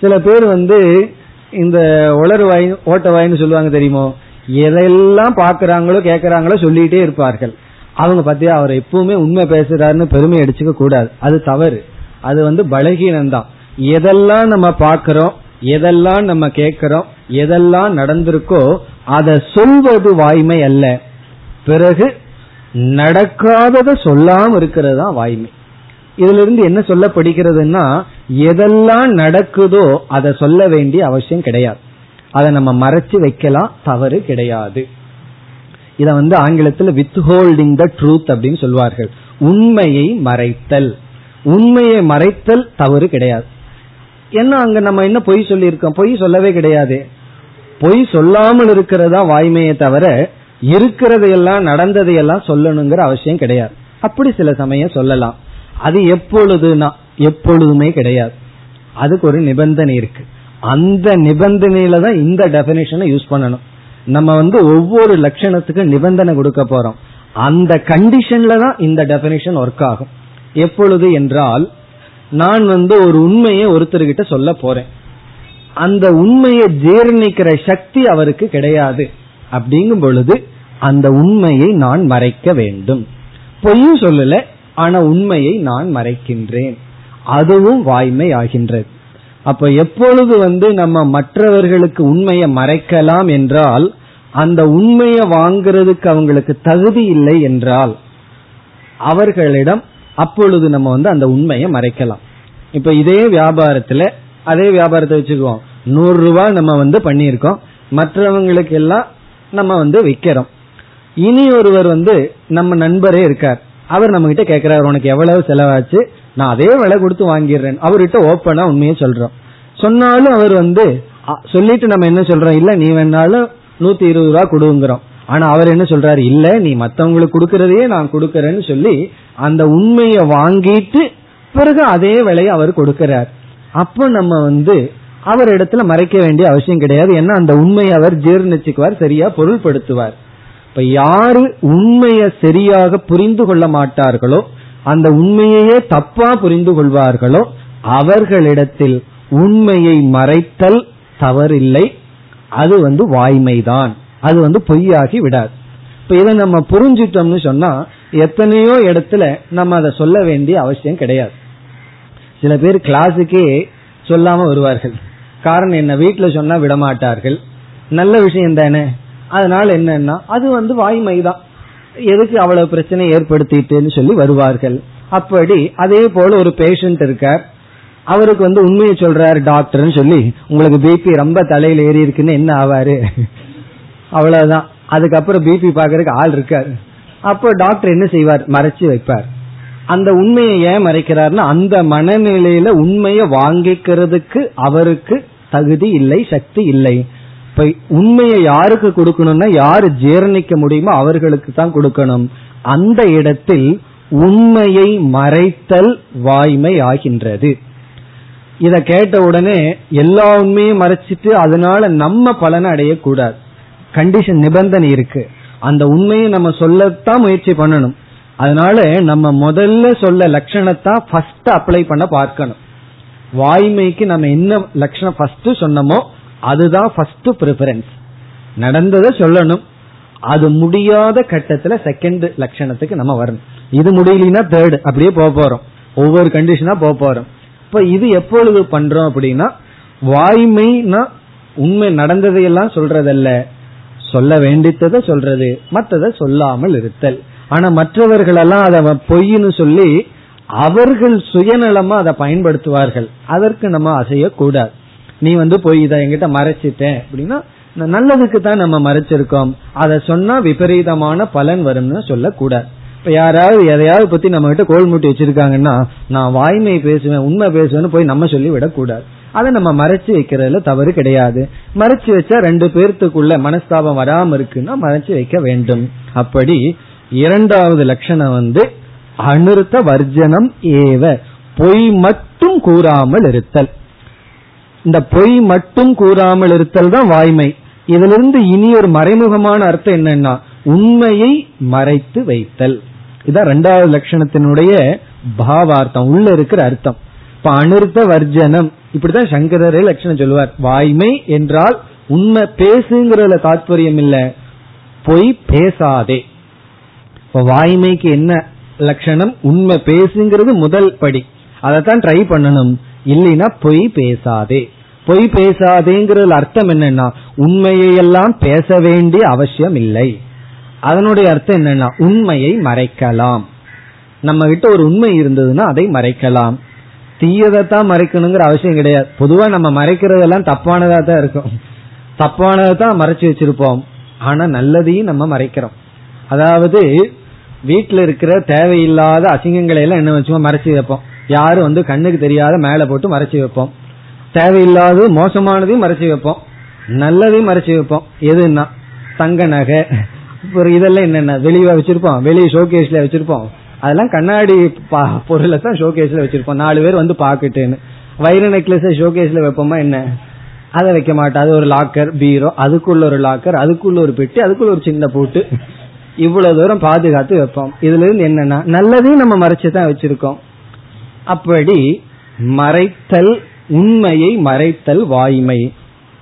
சில பேர் வந்து இந்த உளறு வாய் ஓட்ட வாயின்னு சொல்லுவாங்க தெரியுமோ? எதையெல்லாம் பாக்குறாங்களோ கேட்கறாங்களோ சொல்லிட்டே இருப்பார்கள். அவங்க பத்தியா அவர் எப்பவுமே உண்மை பேசுறாருன்னு பெருமை அடிச்சுக்க கூடாது. அது தவறு. அது வந்து பலகீனம் தான் எதெல்லாம் நம்ம பாக்கிறோம் எதெல்லாம் நம்ம கேட்கிறோம் எதெல்லாம் நடந்திருக்கோ அதை சொல்வது வாய்மை அல்ல. பிறகு நடக்காததை சொல்லாம இருக்கிறது தான் வாய்மை. இதுல இருந்து என்ன சொல்லப்படுகிறதுனா எதெல்லாம் நடக்குதோ அதை சொல்ல வேண்டிய அவசியம் கிடையாது. அதை நம்ம மறைச்சு வைக்கலாம் தவறு கிடையாது. இத வந்து ஆங்கிலத்தில் வித் ஹோல்டிங் த ட்ரூத் அப்படின்னு சொல்வார்கள். உண்மையை மறைத்தல். உண்மையை மறைத்தல் தவறு கிடையாது. ஏன்னா அங்க நம்ம என்ன பொய் சொல்லியிருக்கோம்? பொய் சொல்லவே கிடையாது. பொய் சொல்லாமல் இருக்கிறதா வாய்மையை தவிர இருக்கிறதையெல்லாம் நடந்ததையெல்லாம் சொல்லணுங்கிற அவசியம் கிடையாது. அப்படி சில சமயம் சொல்லலாம். அது எப்பொழுதுனா எப்பொழுதுமே கிடையாது. அதுக்கு ஒரு நிபந்தனை இருக்கு. அந்த நிபந்தனையில தான் இந்த டெபினேஷனை யூஸ் பண்ணணும். நம்ம வந்து ஒவ்வொரு லட்சணத்துக்கு நிபந்தனை கொடுக்க போறோம். அந்த கண்டிஷன்ல தான் இந்த டெபினேஷன் ஒர்க் ஆகும். எப்பொழுது என்றால் நான் வந்து ஒரு உண்மையை ஒருத்தர்கிட்ட சொல்ல போறேன். அந்த உண்மையை ஜீர்ணிக்கிற சக்தி அவருக்கு கிடையாது. அப்படிங்கும் பொழுது அந்த உண்மையை நான் மறைக்க வேண்டும். பொய்யும் சொல்லல. ஆனா உண்மையை நான் மறைக்கின்றேன். அதுவும் வாய்மை ஆகின்றது. அப்ப எப்பொழுது வந்து நம்ம மற்றவர்களுக்கு உண்மையை மறைக்கலாம் என்றால் அந்த உண்மையை வாங்குறதுக்கு அவங்களுக்கு தகுதி இல்லை என்றால் அவர்களிடம் அப்பொழுது நம்ம வந்து அந்த உண்மையை மறைக்கலாம். இப்ப இதே வியாபாரத்துல அதே வியாபாரத்தை வச்சுக்குவோம். நூறு ரூபாய் நம்ம வந்து பண்ணியிருக்கோம். மற்றவங்களுக்கு எல்லாம் நம்ம வந்து விற்கிறோம் இனி ஒருவர் வந்து நம்ம நண்பரே இருக்கார். அவர் நம்ம கிட்ட கேட்கிறார் உனக்கு எவ்வளவு செலவாச்சு? நான் அதே விலை கொடுத்து வாங்கிடுறேன். அவர்கிட்ட ஓப்பனா உண்மையை சொல்றோம். சொன்னாலும் அவர் வந்து சொல்லிட்டு நம்ம என்ன சொல்றோம்? இல்ல நீ வேணாலும் நூத்தி இருபது ரூபா கொடுங்கிறோம். ஆனா அவர் என்ன சொல்றாரு? இல்ல நீ மத்தவங்களுக்கு கொடுக்கறதையே நான் கொடுக்கறேன்னு சொல்லி அந்த உண்மையை வாங்கிட்டு பிறகு அதே விலையை அவர் கொடுக்கிறார். அப்போ நம்ம வந்து அவர் இடத்துல மறைக்க வேண்டிய அவசியம் கிடையாது. ஏன்னா அந்த உண்மையை அவர் ஜீர்ணிச்சுக்குவார் சரியா பொருள்படுத்துவார். இப்ப யாரு உண்மையை சரியாக புரிந்து கொள்ள மாட்டார்களோ அந்த உண்மையையே தப்பா புரிந்து கொள்வார்களோ அவர்களிடத்தில் உண்மையை மறைத்தல் தவறில்லை. அது வந்து வாய்மைதான். அது வந்து பொய்யாகி விடாது. இப்ப இதை நம்ம புரிஞ்சிட்டோம்னு சொன்னா எத்தனையோ இடத்துல நம்ம அதை சொல்ல வேண்டிய அவசியம் கிடையாது. சில பேர் கிளாஸுக்கே சொல்லாம வருவார்கள். காரணம் என்ன? வீட்டுல சொன்னா விடமாட்டார்கள். நல்ல விஷயம் தானே? அதனால என்னன்னா அது வந்து வாய்மை தான் எதுக்கு அவ்வளவு பிரச்சனை ஏற்படுத்திட்டுன்னு சொல்லி வருவார்கள். அப்படி அதே போல ஒரு பேஷண்ட் இருக்கார். அவருக்கு வந்து உண்மையை சொல்றாரு டாக்டர்னு சொல்லி உங்களுக்கு பிபி ரொம்ப தலையில ஏறி இருக்குன்னு என்ன ஆவாரு? அவ்வளவுதான். அதுக்கப்புறம் பிபி பாக்குறதுக்கு ஆள் இருக்காரு. அப்போ டாக்டர் என்ன செய்வார்? மறைச்சு வைப்பார். அந்த உண்மையை ஏன் மறைக்கிறார்னா அந்த மனநிலையில உண்மையை வாங்கிக்கிறதுக்கு அவருக்கு தகுதி இல்லை சக்தி இல்லை. இப்ப உண்மையை யாருக்கு கொடுக்கணும்னா யாரு ஜீரணிக்க முடியுமோ அவர்களுக்கு தான் கொடுக்கணும். அந்த இடத்தில் உண்மையை மறைத்தல் வாய்மை ஆகின்றது. இத கேட்ட உடனே எல்லா உண்மையும் மறைச்சிட்டு அதனால நம்ம பலனை அடையக்கூடாது. கண்டிஷன் நிபந்தனை இருக்கு. அந்த உண்மையை நம்ம சொல்லத்தான் முயற்சி பண்ணணும். அதனால நம்ம முதல்ல சொல்ல லட்சணத்தான் ஃபர்ஸ்ட் அப்ளை பண்ண பார்க்கணும். வாய்மைக்கு நம்ம என்ன லட்சணம் ஃபர்ஸ்ட் சொன்னமோ அதுதான் ஃபர்ஸ்ட் ப்ரிஃபரன்ஸ் நடந்ததை சொல்லணும். அது முடியாத கட்டத்துல செகண்ட் லட்சணத்துக்கு நம்ம வரணும். இது முடியலனா தேர்டு அப்படியே போக போறோம். ஒவ்வொரு கண்டிஷனா போக போறோம். இப்ப இது எப்பொழுது பண்றோம் அப்படின்னா வாய்மைனா உண்மை நடந்ததையெல்லாம் சொல்றதல்ல. சொல்ல வேண்டித்ததை சொல்றது மற்றதை சொல்லாமல் இருத்தல். ஆனா மற்றவர்களெல்லாம் அதை பொய்ன்னு சொல்லி அவர்கள் சுயநலமா அதை பயன்படுத்துவார்கள். அதற்கு நம்ம அசையக்கூடாது. நீ வந்து போய் இதை எங்கிட்ட மறைச்சிட்டேன் அப்படின்னா நல்லதுக்கு தான் நம்ம மறைச்சிருக்கோம். அதை சொன்னா விபரீதமான பலன் வரும்னு சொல்லக்கூடாது. இப்ப யாராவது எதையாவது பத்தி நம்ம கிட்ட கோல் மூட்டி வச்சிருக்காங்கன்னா நான் வாய்மை பேசுவேன் உண்மை பேசுவேன்னு போய் நம்ம சொல்லி விடக்கூடாது. அதை நம்ம மறைச்சு வைக்கிறதுல தவறு கிடையாது. மறைச்சு வச்சா ரெண்டு பேர்த்துக்குள்ள மனஸ்தாபம் வராம இருக்குன்னா மறைச்சு வைக்க வேண்டும். அப்படி இரண்டாவது லட்சணம் வந்து அனுர்த்த வர்ஜனம் ஏவ பொய் மட்டும் கூறாமல் இருத்தல். இந்த பொய் மட்டும் கூறாமல் இருத்தல் தான் வாய்மை. இதிலிருந்து இனி ஒரு மறைமுகமான அர்த்தம் என்னன்னா உண்மையை மறைத்து வைத்தல். இதான் ரெண்டாவது லட்சணத்தினுடைய பாவார்த்தம். உள்ள இருக்கிற அர்த்தம். இப்ப அனிர்த்த வர்ஜனம் இப்படிதான் சங்கரரே லட்சணம் சொல்லுவார். வாய்மை என்றால் உண்மை பேசுங்கிறதுல தாத்பரியம் இல்ல. பொய் பேசாதே. வாய்மைக்கு என்ன லட்சணம்? உண்மை பேசுங்கிறது முதல் படி. அதைத்தான் ட்ரை பண்ணணும். இல்லைன்னா பொய் பேசாதே. பொய் பேசாதேங்கிறது அர்த்தம் என்னன்னா உண்மையெல்லாம் பேச வேண்டிய அவசியம் இல்லை அதனுடைய அர்த்தம் என்னன்னா உண்மையை மறைக்கலாம். நம்ம கிட்ட ஒரு உண்மை இருந்ததுன்னா அதை மறைக்கலாம். தீயதைத்தான் மறைக்கணுங்கிற அவசியம் கிடையாது. பொதுவா நம்ம மறைக்கிறதெல்லாம் தப்பானதா தான் இருக்கும். தப்பானதை தான் மறைச்சு வச்சிருப்போம். ஆனா நல்லதையும் நம்ம மறைக்கிறோம். அதாவது வீட்டில் இருக்கிற தேவையில்லாத அசிங்கங்களை எல்லாம் என்ன வச்சுமோ மறைச்சு வைப்போம். யாரும் வந்து கண்ணுக்கு தெரியாத மேலே போட்டு மறைச்சு வைப்போம். தேவையில்லாத மோசமானதையும் மறைச்சு வைப்போம். நல்லதையும் மறைச்சு வைப்போம். எதுன்னா தங்க நகை. ஒரு இதெல்லாம் என்னென்ன? வெளியே வச்சிருப்போம். வெளியே ஷோகேஸ்ல வச்சிருப்போம். அதெல்லாம் கண்ணாடி பொருளை தான் ஷோகேஸ்ல வச்சிருப்போம். நாலு பேர் வந்து பாக்கட்டுன்னு வைர நெக்லஸ் ஷோகேஸ்ல வைப்போமா என்ன? அதை வைக்க மாட்டோம். அது ஒரு லாக்கர் பீரோ அதுக்குள்ள ஒரு லாக்கர் அதுக்குள்ள ஒரு பெட்டி அதுக்குள்ள ஒரு சின்ன பூட்டு. இவ்வளவு தூரம் பாதுகாத்து வைப்போம். இதுல இருந்து என்னன்னா நல்லதையும் நம்ம மறைச்சு தான் வச்சிருக்கோம். அப்படி மறைத்தல் உண்மையை மறைத்தல் வாய்மை.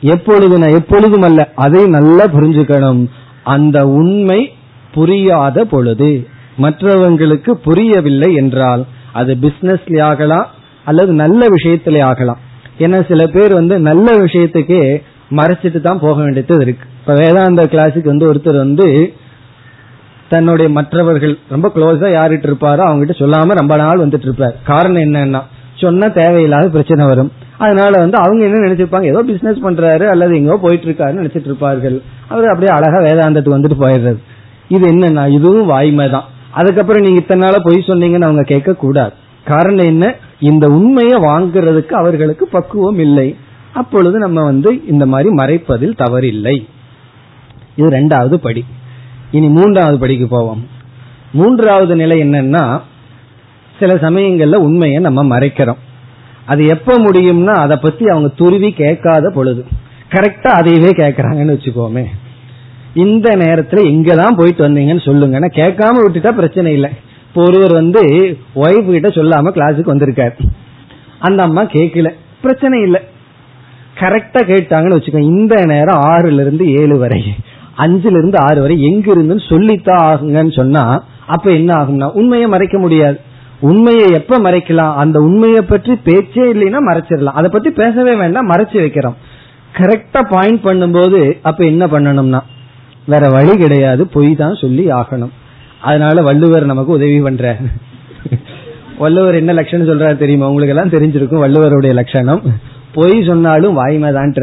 எப்பொழுது எப்பொழுதும் அல்ல அதை நல்லா புரிஞ்சுக்கணும். அந்த உண்மை புரியாத பொழுது மற்றவங்களுக்கு புரியவில்லை என்றால் அது பிசினஸ்ல ஆகலாம் அல்லது நல்ல விஷயத்திலே ஆகலாம். ஏன்னா சில பேர் வந்து நல்ல விஷயத்துக்கே மறைச்சிட்டு தான் போக வேண்டியது இருக்கு. இப்ப வேதாந்த கிளாஸுக்கு வந்து ஒருத்தர் வந்து தன்னுடைய மற்றவர்கள் ரொம்ப க்ளோஸா யாருட்டு இருப்பாரோ அவங்ககிட்ட சொல்லாம ரொம்ப நாள் வந்துட்டு இருப்பார். காரணம் என்னன்னா சொன்னா தேவையில்லாத பிரச்சனை வரும். அதனால வந்து அவங்க என்ன நினைச்சிருப்பாங்க? ஏதோ பிசினஸ் பண்றாரு அல்லது எங்கோ போயிட்டு இருக்காருன்னு நினைச்சிட்டு இருப்பார்கள். அவர் அப்படியே அழகா வேதாந்தத்துக்கு வந்துட்டு போயிடுறது இது என்னன்னா இதுவும் வாய்மை தான். அதுக்கப்புறம் நீங்க இத்தனை நாள பொய் சொன்னீங்கன்னு அவங்க கேட்க கூடாது காரணம் என்ன? இந்த உண்மையை வாங்குறதுக்கு அவர்களுக்கு பக்குவம் இல்லை. அப்பொழுது நம்ம வந்து இந்த மாதிரி மறைப்பதில் தவறில்லை. இது ரெண்டாவது படி. இனி மூன்றாவது படிக்கு போவோம். மூன்றாவது நிலை என்னன்னா சில சமயங்கள்ல உண்மையை நம்ம மறைக்கிறோம். அது எப்ப முடியும்னா அதை பத்தி அவங்க துருவி கேட்காத பொழுது. கரெக்டா அதையவே கேட்கறாங்கன்னு வச்சுக்கோமே. இந்த நேரத்துல எங்கதான் போயிட்டு வந்தீங்கன்னு சொல்லுங்கன்னா கேட்காம விட்டுட்டா பிரச்சனை இல்லை. இப்போ ஒருவர் வந்து ஒய்ஃப் கிட்ட சொல்லாம கிளாஸுக்கு வந்திருக்காரு. அந்த அம்மா கேட்கல. பிரச்சனை இல்லை. கரெக்டா கேட்டாங்கன்னு வச்சுக்கோங்க. இந்த நேரம் ஆறுல இருந்து ஏழு வரை. அஞ்சுல இருந்து ஆறு வரை எங்க இருந்துன்னு சொல்லித்தான் ஆகுங்கன்னு சொன்னா அப்ப என்ன ஆகும்னா உண்மையை மறைக்க முடியாது. உண்மையை எப்ப மறைக்கலாம்? அந்த உண்மையை பற்றி பேச்சே இல்லைன்னா மறைச்சிடலாம். அதை பத்தி பேசவே வேண்டாம் மறைச்சு வைக்கிறோம். கரெக்டா பாயிண்ட் பண்ணும்போது அப்ப என்ன பண்ணணும்னா வேற வழி கிடையாது பொய் தான் சொல்லி ஆகணும். அதனால வள்ளுவர் நமக்கு உதவி பண்ற வள்ளுவர் என்ன லட்சணம் சொல்றாரு தெரியுமா? உங்களுக்கு எல்லாம் தெரிஞ்சிருக்கும் வள்ளுவருடைய லட்சணம். பொய் சொன்னாலும் வாய்மை தான்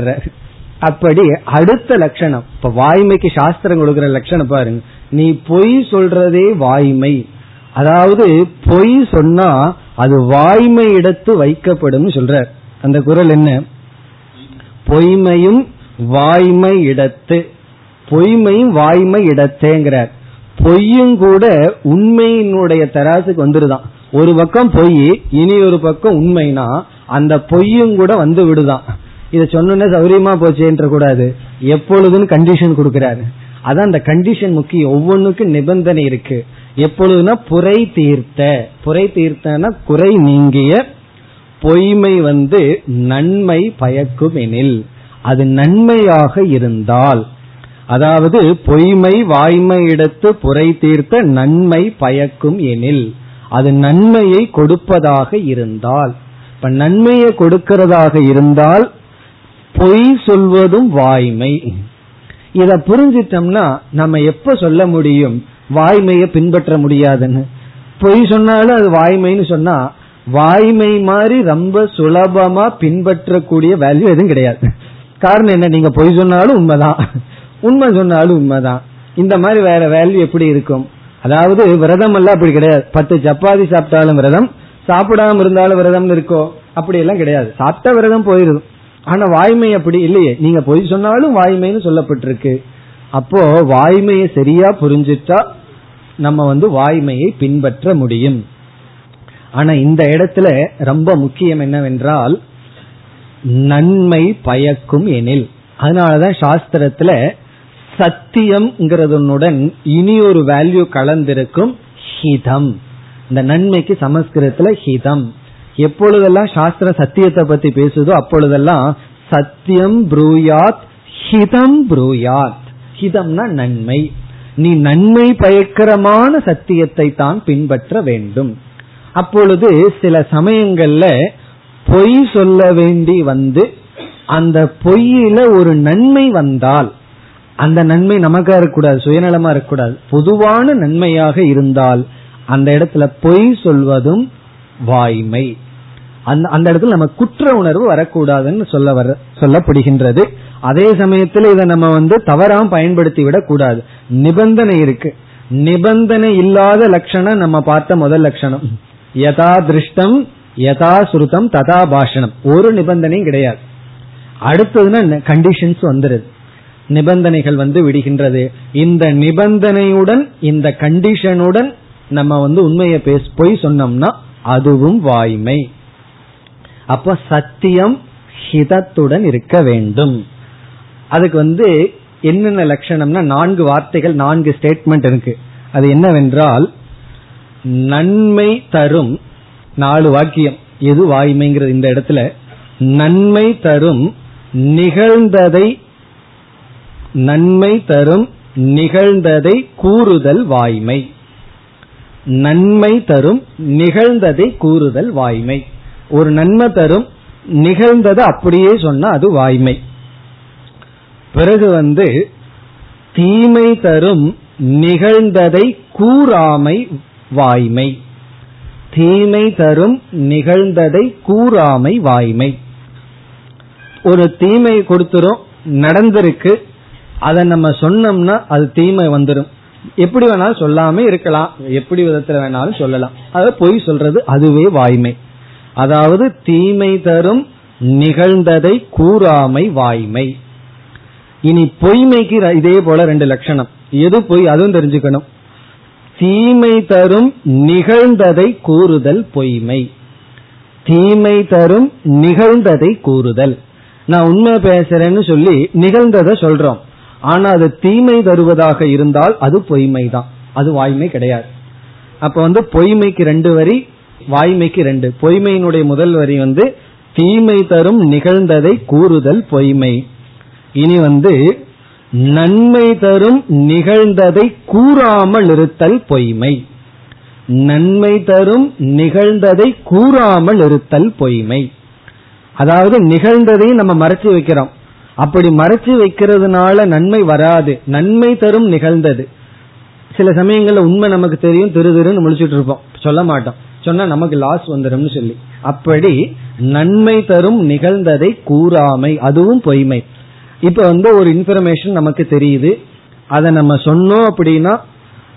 அப்படி அடுத்த லட்சணம் இப்ப வாய்மைக்கு சாஸ்திரம் கொடுக்கிற லட்சணம் பாருங்க. நீ பொய் சொல்றதே வாய்மை. அதாவது பொய் சொன்னா அது வாய்மை இடத்து வைக்கப்படும் சொல்ற அந்த குரல் என்ன? பொய்மையும் வாய்மை இடத்து பொய்மையும் வாய்மை இடத்தேங்கிறார் பொய்யும் கூட உண்மையினுடைய தராசுக்கு வந்துருதான். ஒரு பக்கம் பொய் இனி ஒரு பக்கம் உண்மைனா அந்த பொய்யும் கூட வந்து விடுதான். இதை சொன்னோன்னே சௌரியமா போச்சேன்ற கூடாது. எப்பொழுதுன்னு கண்டிஷன் கொடுக்கிறாரு. அதான் அந்த கண்டிஷன் முக்கியம். ஒவ்வொன்றுக்கும் நிபந்தனை இருக்கு. எப்பொழுதுனா புரை தீர்த்த. புரை தீர்த்தனா குறை நீங்கிய பொய்மை வந்து நன்மை பயக்கும் எனில் அது நன்மையாக இருந்தால். அதாவது பொய்மை வாய்மை எடுத்து புரை தீர்த்த நன்மை பயக்கும் எனில். அது நன்மையை கொடுப்பதாக இருந்தால். இப்ப நன்மையை கொடுக்கிறதாக இருந்தால் பொய் சொல்வதும் வாய்மை. இத புரிஞ்சிட்டோம்னா நம்ம எப்ப சொல்ல முடியும்? வாய்மையை பின்பற்ற முடியாதுன்னு. பொய் சொன்னாலும் அது வாய்மைன்னு சொன்னா வாய்மை மாதிரி ரொம்ப சுலபமா பின்பற்றக்கூடிய வேல்யூ எதுவும் கிடையாது. காரணம் என்ன? நீங்க பொய் சொன்னாலும் உண்மைதான். உண்மை சொன்னாலும் உண்மைதான். இந்த மாதிரி வேற வேல்யூ எப்படி இருக்கும்? அதாவது விரதம் எல்லாம் அப்படி கிடையாது. பத்து சப்பாத்தி சாப்பிட்டாலும் விரதம் சாப்பிடாம இருந்தாலும் விரதம் இருக்கோ? அப்படி எல்லாம் கிடையாது. சாப்பிட்ட விரதம் போயிருது ஆனா வாய்மை அப்படி இல்லையே. நீங்க பொய் சொன்னாலும் வாய்மைன்னு சொல்லப்பட்டிருக்கு. அப்போ வாய்மையை சரியா புரிஞ்சிட்டா நம்ம வந்து வாய்மையை பின்பற்ற முடியும். ஆனா இந்த இடத்துல ரொம்ப முக்கியம் என்னவென்றால் நன்மை பயக்கும் எனில். அதனாலதான் சாஸ்திரத்துல சத்தியம்ங்கிறதுனுடன் இனி ஒரு வேல்யூ கலந்திருக்கும் ஹிதம். இந்த நன்மைக்கு சமஸ்கிருதத்துல ஹிதம். எப்பொழுதெல்லாம் சாஸ்திர சத்தியத்தை பத்தி பேசுதோ அப்பொழுதெல்லாம் சத்தியம் ப்ரூயாத் ஹிதம் ப்ரூயாத். ஹிதம்னா நன்மை. நீ நன்மை பயக்கரமான சத்தியத்தை தான் பின்பற்ற வேண்டும். அப்பொழுது சில சமயங்கள்ல பொய் சொல்ல வேண்டி வந்து அந்த பொய்யில ஒரு நன்மை வந்தால் அந்த நன்மை நமக்கா இருக்கக்கூடாது சுயநலமா இருக்கக்கூடாது. பொதுவான நன்மையாக இருந்தால் அந்த இடத்துல பொய் சொல்வதும் வாய்மை. அந்த அந்த இடத்துல நம்ம குற்ற உணர்வு வரக்கூடாதுன்னு சொல்ல வர சொல்லப்படுகின்றது. அதே சமயத்தில் இதை நம்ம வந்து தவறாம பயன்படுத்தி விட கூடாது. நிபந்தனை இருக்கு. நிபந்தனை இல்லாத லட்சணம் நம்ம பார்த்த முதல் லட்சணம். யதா திருஷ்டம் யதா சுருத்தம் ததா பாஷணம். ஒரு நிபந்தனையும் கிடையாது. அடுத்ததுன்னா கண்டிஷன்ஸ் வந்துருது. நிபந்தனைகள் வந்து விடுகின்றது. இந்த நிபந்தனையுடன் இந்த கண்டிஷனுடன் நம்ம வந்து உண்மையை பேச போய் சொன்னோம்னா அதுவும் வாய்மை. அப்ப சத்தியம் ஹிதத்துடன் இருக்க வேண்டும். அதுக்கு வந்து என்னென்ன லட்சணம்னா நான்கு வார்த்தைகள் நான்கு ஸ்டேட்மெண்ட் இருக்கு. அது என்னவென்றால் நன்மை தரும் நாலு வாக்கியம். எது வாய்மைங்கிறது இந்த இடத்துல? நன்மை தரும் நிகழ்ந்ததை நன்மை தரும் நிகழ்ந்ததை கூறுதல் வாய்மை. நன்மை தரும் நிகழ்ந்ததை கூறுதல் வாய்மை. ஒரு நன்மை தரும் நிகழ்ந்ததை அப்படியே சொன்னா அது வாய்மை. பிறகு வந்து தீமை தரும் நிகழ்ந்ததை கூறாமை வாய்மை. தீமை தரும் நிகழ்ந்ததை கூறாமை வாய்மை. ஒரு தீமை கொடுத்துரும் நடந்திருக்கு அதை நம்ம சொன்னோம்னா அது தீமை வந்துடும் எப்படி வேணாலும் சொல்லாம இருக்கலாம். எப்படி விதத்துல வேணாலும் சொல்லலாம். அதை பொய் சொல்றது அதுவே வாய்மை. அதாவது தீமை தரும் நிகழ்ந்ததை கூறாமை வாய்மை. இனி பொய்மைக்கு இதே போல ரெண்டு லட்சணம். எது பொய் அதுவும் தெரிஞ்சுக்கணும். தீமை தரும் நிகழ்ந்ததை கூறுதல் பொய்மை. தீமை தரும் நிகழ்ந்ததை கூறுதல். நான் உண்மை பேசுறேன்னு சொல்லி நிகழ்ந்ததை சொல்றோம். ஆனா அது தீமை தருவதாக இருந்தால் அது பொய்மை தான் அது வாய்மை கிடையாது. அப்ப வந்து பொய்மைக்கு ரெண்டு வரி வாய்மைக்கு ரெண்டு. பொய்மையினுடைய முதல் வரி வந்து தீமை தரும் நிகழ்ந்ததை கூறுதல் பொய்மை. இனி வந்து நன்மை தரும் நிகழ்ந்ததை கூறாமல் இருத்தல் பொய்மை. நன்மை தரும் நிகழ்ந்ததை கூறாமல் இருத்தல் பொய்மை. அதாவது நிகழ்ந்ததையும் நம்ம மறைச்சு வைக்கிறோம். அப்படி மறைச்சு வைக்கிறதுனால நன்மை வராது. நன்மை தரும் நிகழ்ந்தது. சில சமயங்கள்ல உண்மை நமக்கு தெரியும் திரு திருன்னு முழிச்சிட்டு இருப்போம். சொல்ல மாட்டோம். சொன்னா நமக்கு லாஸ் வந்துடும் சொல்லி. அப்படி நன்மை தரும் நிகழ்ந்ததை கூறாமை. அதுவும் பொய்மை. இப்ப வந்து ஒரு இன்ஃபர்மேஷன் நமக்கு தெரியுது. அதை நம்ம சொன்னோம் அப்படின்னா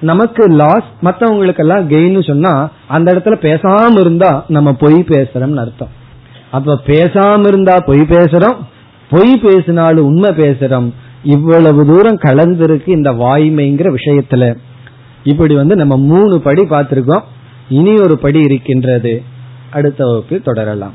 நமக்கு லாஸ் மற்றவங்களுக்கெல்லாம் கெயின் சொன்னா அந்த இடத்துல பேசாம இருந்தா நம்ம பொய் பேசுறோம்னு அர்த்தம். அப்ப பேசாம இருந்தா பொய் பேசுறோம் பொய் பேசினாலும் உண்மை பேசுறோம். இவ்வளவு தூரம் கலந்திருக்கு இந்த வாய்மைங்கிற விஷயத்துல. இப்படி வந்து நம்ம மூணு படி பார்த்திருக்கோம். இனி ஒரு படி இருக்கின்றது. அடுத்த வகுப்பில் தொடரலாம்.